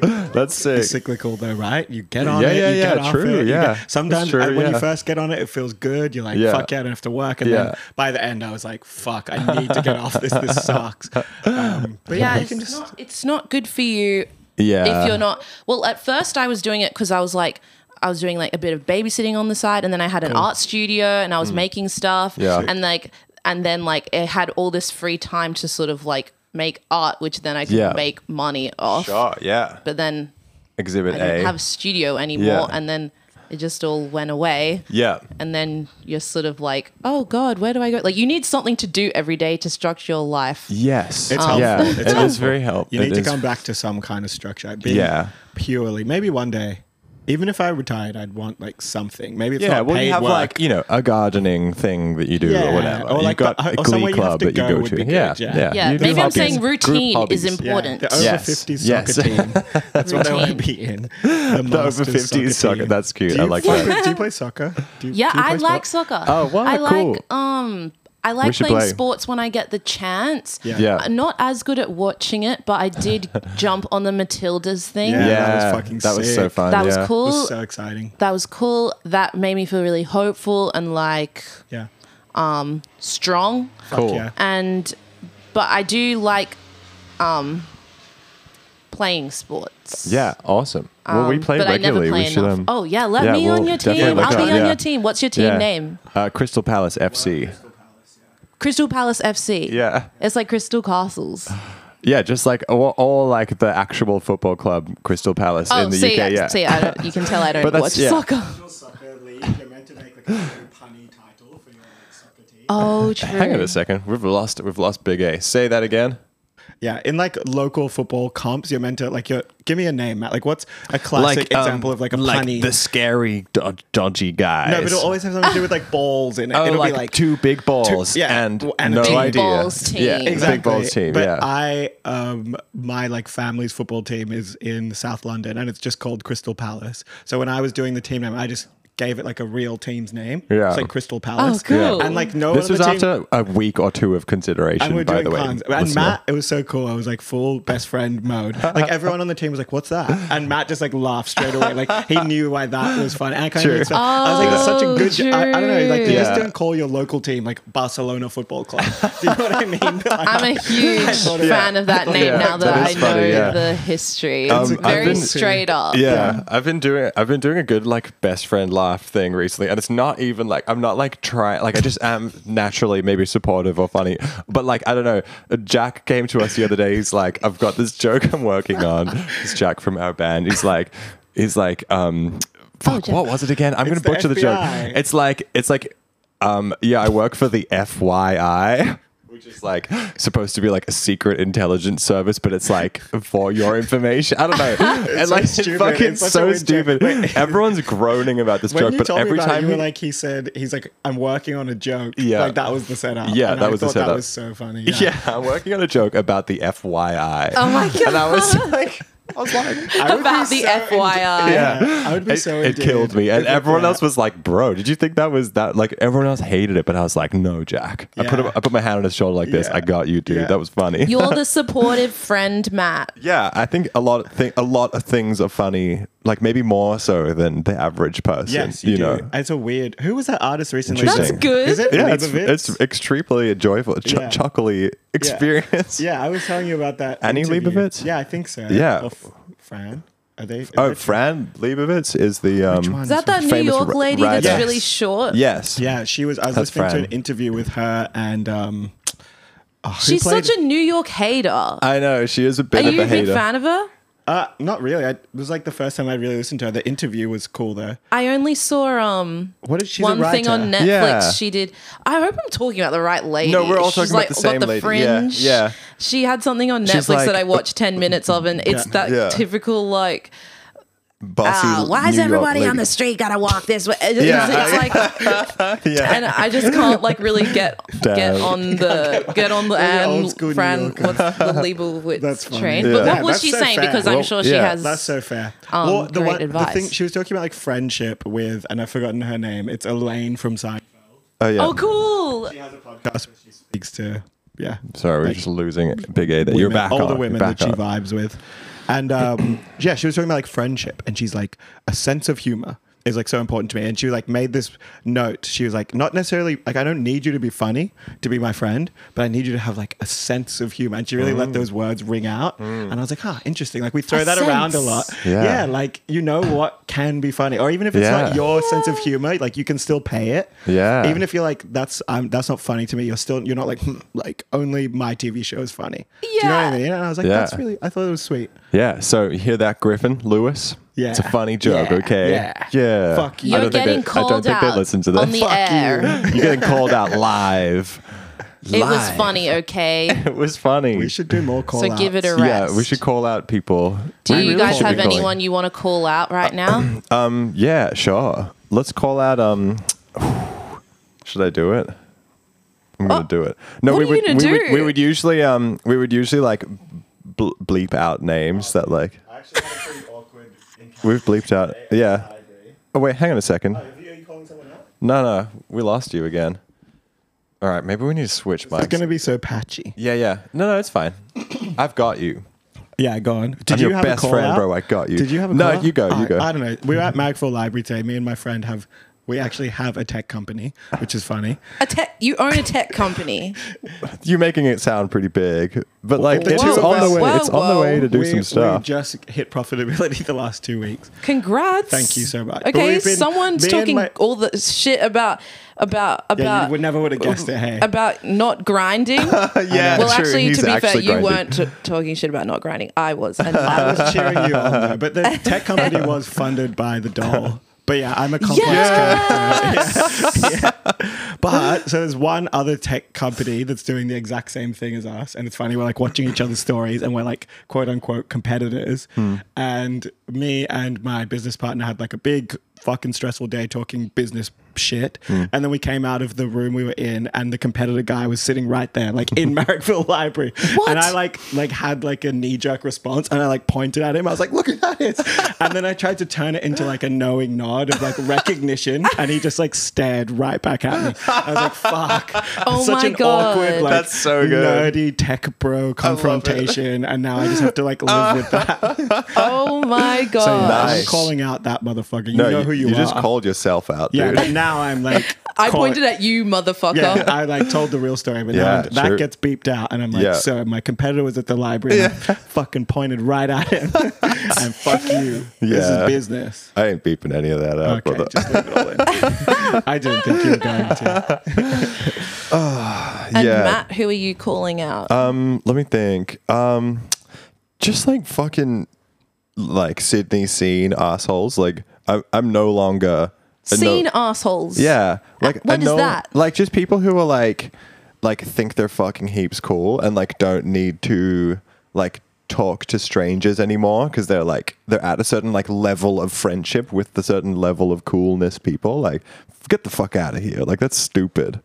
That's sick. cyclical though, right? You get on Yeah, it, yeah, you yeah, get off true, it. you yeah. get- sometimes That's true, when yeah. you first get on it, it feels good. You're like, Yeah. fuck yeah, I don't have to work. And Yeah. then by the end, I was like, fuck, I need to get off this. This sucks. Um, but yeah, Yeah, it's just. not. It's not good for you Yeah. if you're not. Well, at first I was doing it because I was like. I was doing like a bit of babysitting on the side, and then I had an art studio, and I was making stuff, Mm. Yeah. and like, and then like, it had all this free time to sort of like make art, which then I could Yeah. make money off. Sure. Yeah. But then Exhibit I A. didn't have a studio anymore, Yeah. and then it just all went away. yeah. and then you're sort of like, oh God, where do I go? Like you need something to do every day to structure your life. Yes. It's yeah. helpful. It's it is helpful. very helpful. You need It to is- come back to some kind of structure. Being Yeah. Purely, maybe one day. Even if I retired, I'd want like something. Maybe it's Yeah, not well, paid you have work. like you know a gardening thing that you do Yeah, or whatever. or You've like got the- a or glee somewhere you have club that you go go to. good, yeah, yeah. yeah, Yeah, maybe I'm saying routine is important. Yeah, the over Yes, 50s yes. soccer team. That's what I want to be in. The, The over Masters 50s soccer. team. That's cute. I like fuck that. do you play soccer? Do you, Yeah, do you I play like soccer. Oh, wow, I cool. like um I like playing play. sports when I get the chance. Yeah. Yeah. Uh, Not as good at watching it, but I did jump on the Matildas thing. Yeah. Yeah, that was fucking That was so fun. That was yeah. It cool. was so exciting. that was cool. That made me feel really hopeful and like Yeah. um strong. Fuck Cool. yeah. and but I do like um playing sports. Yeah, awesome. well, we Um, play but I never regularly. play we should. enough. Um, oh yeah, let yeah, me on we'll your team. I'll be up, on yeah. your team. What's your team yeah. name? Uh, Crystal Palace FC. Crystal Palace FC. Yeah. It's like Crystal Castles. Yeah, just like all, all like the actual football club, Crystal Palace Oh, in the see, UK. Yeah. see, I don't, you can tell I don't But that's- watch yeah. soccer. Soccer league, you're meant to make like a punny title for your like, soccer team. Oh, true. Hang on a second. We've lost. We've lost Big A. Say that again. Yeah, in like local football comps, you're meant to like you're give me a name, Matt. Like what's a classic um, example of like a funny. like punny? the scary do- dodgy guys. no, but it'll always have something to do with like balls in it. Oh, it'll like, be like two big balls yeah, and, and no big idea. balls team. Yeah, exactly. big balls team. But yeah. I um my like family's football team is in South London and it's just called Crystal Palace. So when I was doing the team name, I just gave it like a real team's name. Yeah. It's like Crystal Palace. Oh, cool. And like no this was team, after a week or two of consideration. and we're by the way, cons. And. Matt, it was so cool. I was like full best friend mode. Like everyone on the team was like, "What's that?" And Matt just like laughed straight away. Like he knew why that was fun. And I kind True. of expect, I was like, "That's such a Oh, good." jo- I, I don't know. Like they true. just don't call your local team like Barcelona Football Club. Do you know what I mean? Like, I'm a huge thought it- fan of that name Yeah, now that, that I is know yeah. the history. Um, It's I've very been- straight up. Yeah, I've been doing I've been doing a good like best friend laugh thing recently, and it's not even like I'm not like trying like I just am naturally maybe supportive or funny, but like I don't know. Jack came to us the other day. He's like, I've got this joke I'm working on. It's Jack from our band. He's like, he's like, um, fuck, Jack. what was it again? I'm gonna It's the butcher the joke. It's like it's like Um, yeah, I work for the FYI, which is like supposed to be like a secret intelligence service, but it's like for your information. I don't know. and so like stupid. fucking It's so stupid. Wait. Everyone's groaning about this When joke, you but told every me about time it, you were like, he said, he's like, I'm working on a joke. Yeah. Like that was the setup. Yeah, And that I was the thought That setup. was so funny. yeah, I'm working on a joke about the FYI. Oh my god. and I was like, I was like, I About the so FYI. Yeah, I would be it, so. it killed me, and endeared if it- everyone yeah. else was like, "Bro, did you think that was that?" Like everyone else hated it, but I was like, "No, Jack." I put Yeah. a, I put my hand on his shoulder like this. Yeah. I got you, dude. Yeah. That was funny. You're the supportive friend, Matt. yeah, I think a lot of thi- a lot of things are funny, like maybe more so than the average person. Yes, you, you, do. know. It's a weird. Who was that artist recently? That's good. Is it? Yeah, it's, Leibovitz? it's extremely joyful, ch- Yeah. chuckly experience. Yeah, I was telling you about that. Annie interview. Leibovitz? Yeah, I think so. Yeah. Or F- Fran. Are they? is Oh, Fran Lebowitz is the um. Is that that New York ri- lady writer. that's Yes. really short? Yes. Yeah, she was. I was That's listening to an interview with her and. um oh, She's played- such a New York hater. I know she is a Are bit of you a a big hater. fan of her? Uh, not really. I, it was like the first time I really listened to her. The interview was cool though. I only saw um What is she? one thing on Netflix. Yeah. She did. I hope I'm talking about the right lady. No, we're all She's talking about like the got same the lady. Yeah, Fringe. yeah. She had something on She's Netflix like- that I watched ten minutes of, and it's that Yeah. typical like. Bossy Ah, why is New York everybody on the street gotta walk this way? It's, Yeah. it's like, Yeah. and I just can't like really get get on the get on the They're and school New Fran Yorkers. what's the Lebowitz That's train. Yeah. But Yeah, what was she so saying? fair. Because I'm Well, sure she has. That's so fair. um, well, the great one, the advice. thing she was talking about like friendship with, and I've forgotten her name. It's Elaine from Seinfeld. Oh yeah. oh, cool. She has a podcast where she speaks to yeah. Sorry, we're like, just losing it. Big A. That you're back older on. Women that she on. vibes with. And um, yeah, she was talking about like friendship, and she's like a sense of humor is like so important to me. And she like made this note. She was like, not necessarily like I don't need you to be funny to be my friend, but I need you to have like a sense of humor. And she really Mm. let those words ring out. And I was like, ah, interesting. Like we throw A that around a lot. Yeah. like you know what can be funny, or even if it's Yeah. not your sense of humor, like you can still pay it. Yeah. even if you're like that's um, that's not funny to me, you're still you're not like hmm, like only my TV show is funny. Do you know what I mean? And I was like, Yeah. that's really. I thought it was sweet. Yeah. So you hear that, Griffin Lewis? Yeah. It's a funny joke. Yeah. Okay. Yeah. Yeah. Fuck you. I You're don't think getting they, I don't called think they out listen to this. on the Fuck air. you. You're getting called out live. It was funny, okay? It was funny. We should do more call So give it a yeah, we should call out people. Do We you really guys should be have calling- anyone you want to call out right now? Um. Yeah. Sure. Let's call out. Um. Should I do it? I'm gonna Oh, do it. No, what we are would. you gonna we would. We would usually. Um. We would usually like ble- bleep out names that like I actually had a pretty awkward we've bleeped out. Yeah. Oh wait, hang on a second. Oh, are you calling someone out? No, no, we lost you again. All right, maybe we need to switch mics. It's gonna be so patchy. Yeah, yeah. No, no, it's fine. I've got you. Yeah, go on. Did I'm you your have best a call friend, out? bro. I got you. Did you have a No, call out? you go, you I- go. I don't know. We were at Marrickville Library today. Me and my friend have. We actually have a tech company, which is funny. A tech, you own a tech company. You're making it sound pretty big, but like the it's two of on the way. Whoa, it's on the way to do we, some we just hit profitability the last two weeks. Congrats. Thank you so much. Okay, been- someone's talking my- all the shit about about about. Yeah, about you would never would have guessed it. Hey, about not grinding. yeah, well, true. actually, He's to be fair, actually you weren't t- talking shit about not grinding. I was. And I was cheering you on, though. But the tech company was funded by the dole. But yeah, I'm a complex Yes! character. Yeah. But so there's one other tech company that's doing the exact same thing as us, and it's funny. We're like watching each other's stories, and we're like quote unquote competitors. Hmm. And me and my business partner had like a big fucking stressful day talking business shit, hmm. and then we came out of the room we were in, and the competitor guy was sitting right there, like in Marrickville Library, What? and I like like had like a knee jerk response, and I like pointed at him. I was like, "Look at that!" Is. And then I tried to turn it into like a knowing nod of like recognition, and he just like stared right back at me. I was like, "Fuck!" Oh Such my an God. awkward, like That's so good. nerdy tech bro confrontation, and now I just have to like live with that. oh my god. So Nice. I'm calling out that motherfucker. You No, know you, who you, you are. You just called yourself out, yeah, dude. but now I'm like. I call- pointed at you, motherfucker. Yeah, I like told the real story, but Yeah, now that true. gets beeped out, and I'm like, Yeah. so my competitor was at the library, and I fucking pointed right at him, and fuck you. This Yeah. is business. I ain't beeping any of that out, Okay, brother. just leave it all in. I didn't think you were going to. and yeah. Matt, who are you calling out? Um, let me think. Um, just like fucking like Sydney scene assholes. Like I, I'm no longer a no- Seen assholes. Yeah, like what a is no- that? Like just people who are like, like think they're fucking heaps cool and like don't need to like talk to strangers anymore because they're like they're at a certain like level of friendship with the certain level of coolness. People like get the fuck out of here. Like that's stupid.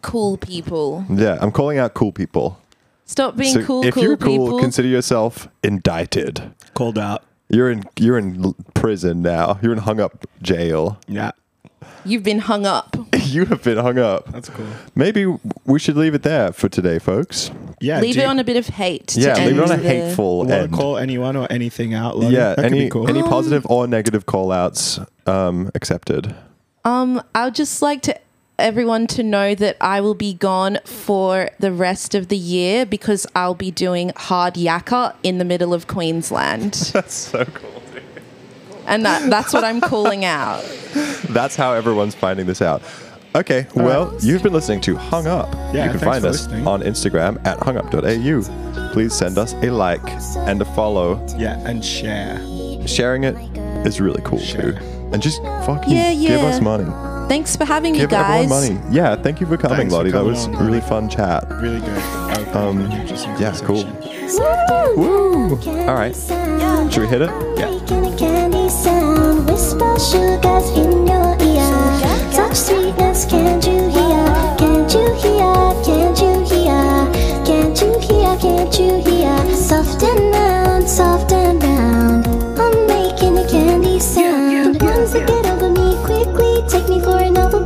Cool people. Yeah, I'm calling out cool people. Stop being So cool, if cool you're cool, people. consider yourself indicted. Called out. You're in you're in prison now. You're in hung up jail. Yeah. You've been hung up. you have been hung up. That's cool. Maybe we should leave it there for today, folks. Yeah. leave it you on a bit of hate. to Yeah, leave it on a end the- hateful end. call anyone or anything out? Logan? yeah, that could any be cool. any positive or negative call outs um, accepted. Um, I would just like to everyone to know that I will be gone for the rest of the year because I'll be doing hard yakka in the middle of Queensland. That's so cool. and that, that's what I'm calling out. That's how everyone's finding this out. Okay, well, you've been listening to Hung Up. Yeah, you can find us listening. on Instagram at hungup.au. Please send us a like and a follow. yeah, and share. Sharing it is really cool Sure. too. And just fucking Yeah, give us money. Thanks for having me, Give guys. everyone money. Yeah, thank you for coming, Thanks for Lottie. That was on, really fun chat. Really good. Um, yeah, cool. conversation. Woo! All right. Should we hit it? Making a candy sound, whisper sugars in your ear. Touch sweetness, can't you hear? Can't you hear?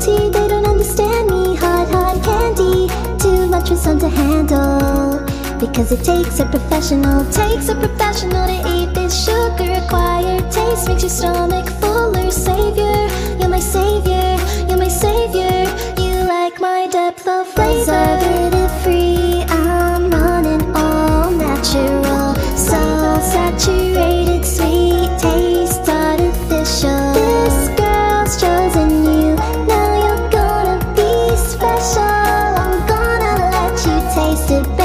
Novelty. They don't understand me. Hot, hot candy, too much for some to handle. Because it takes a professional, takes a professional to eat this sugar acquired taste. Makes your stomach fuller, savior. You're my savior, you're my savior. You like my depth of flavor. You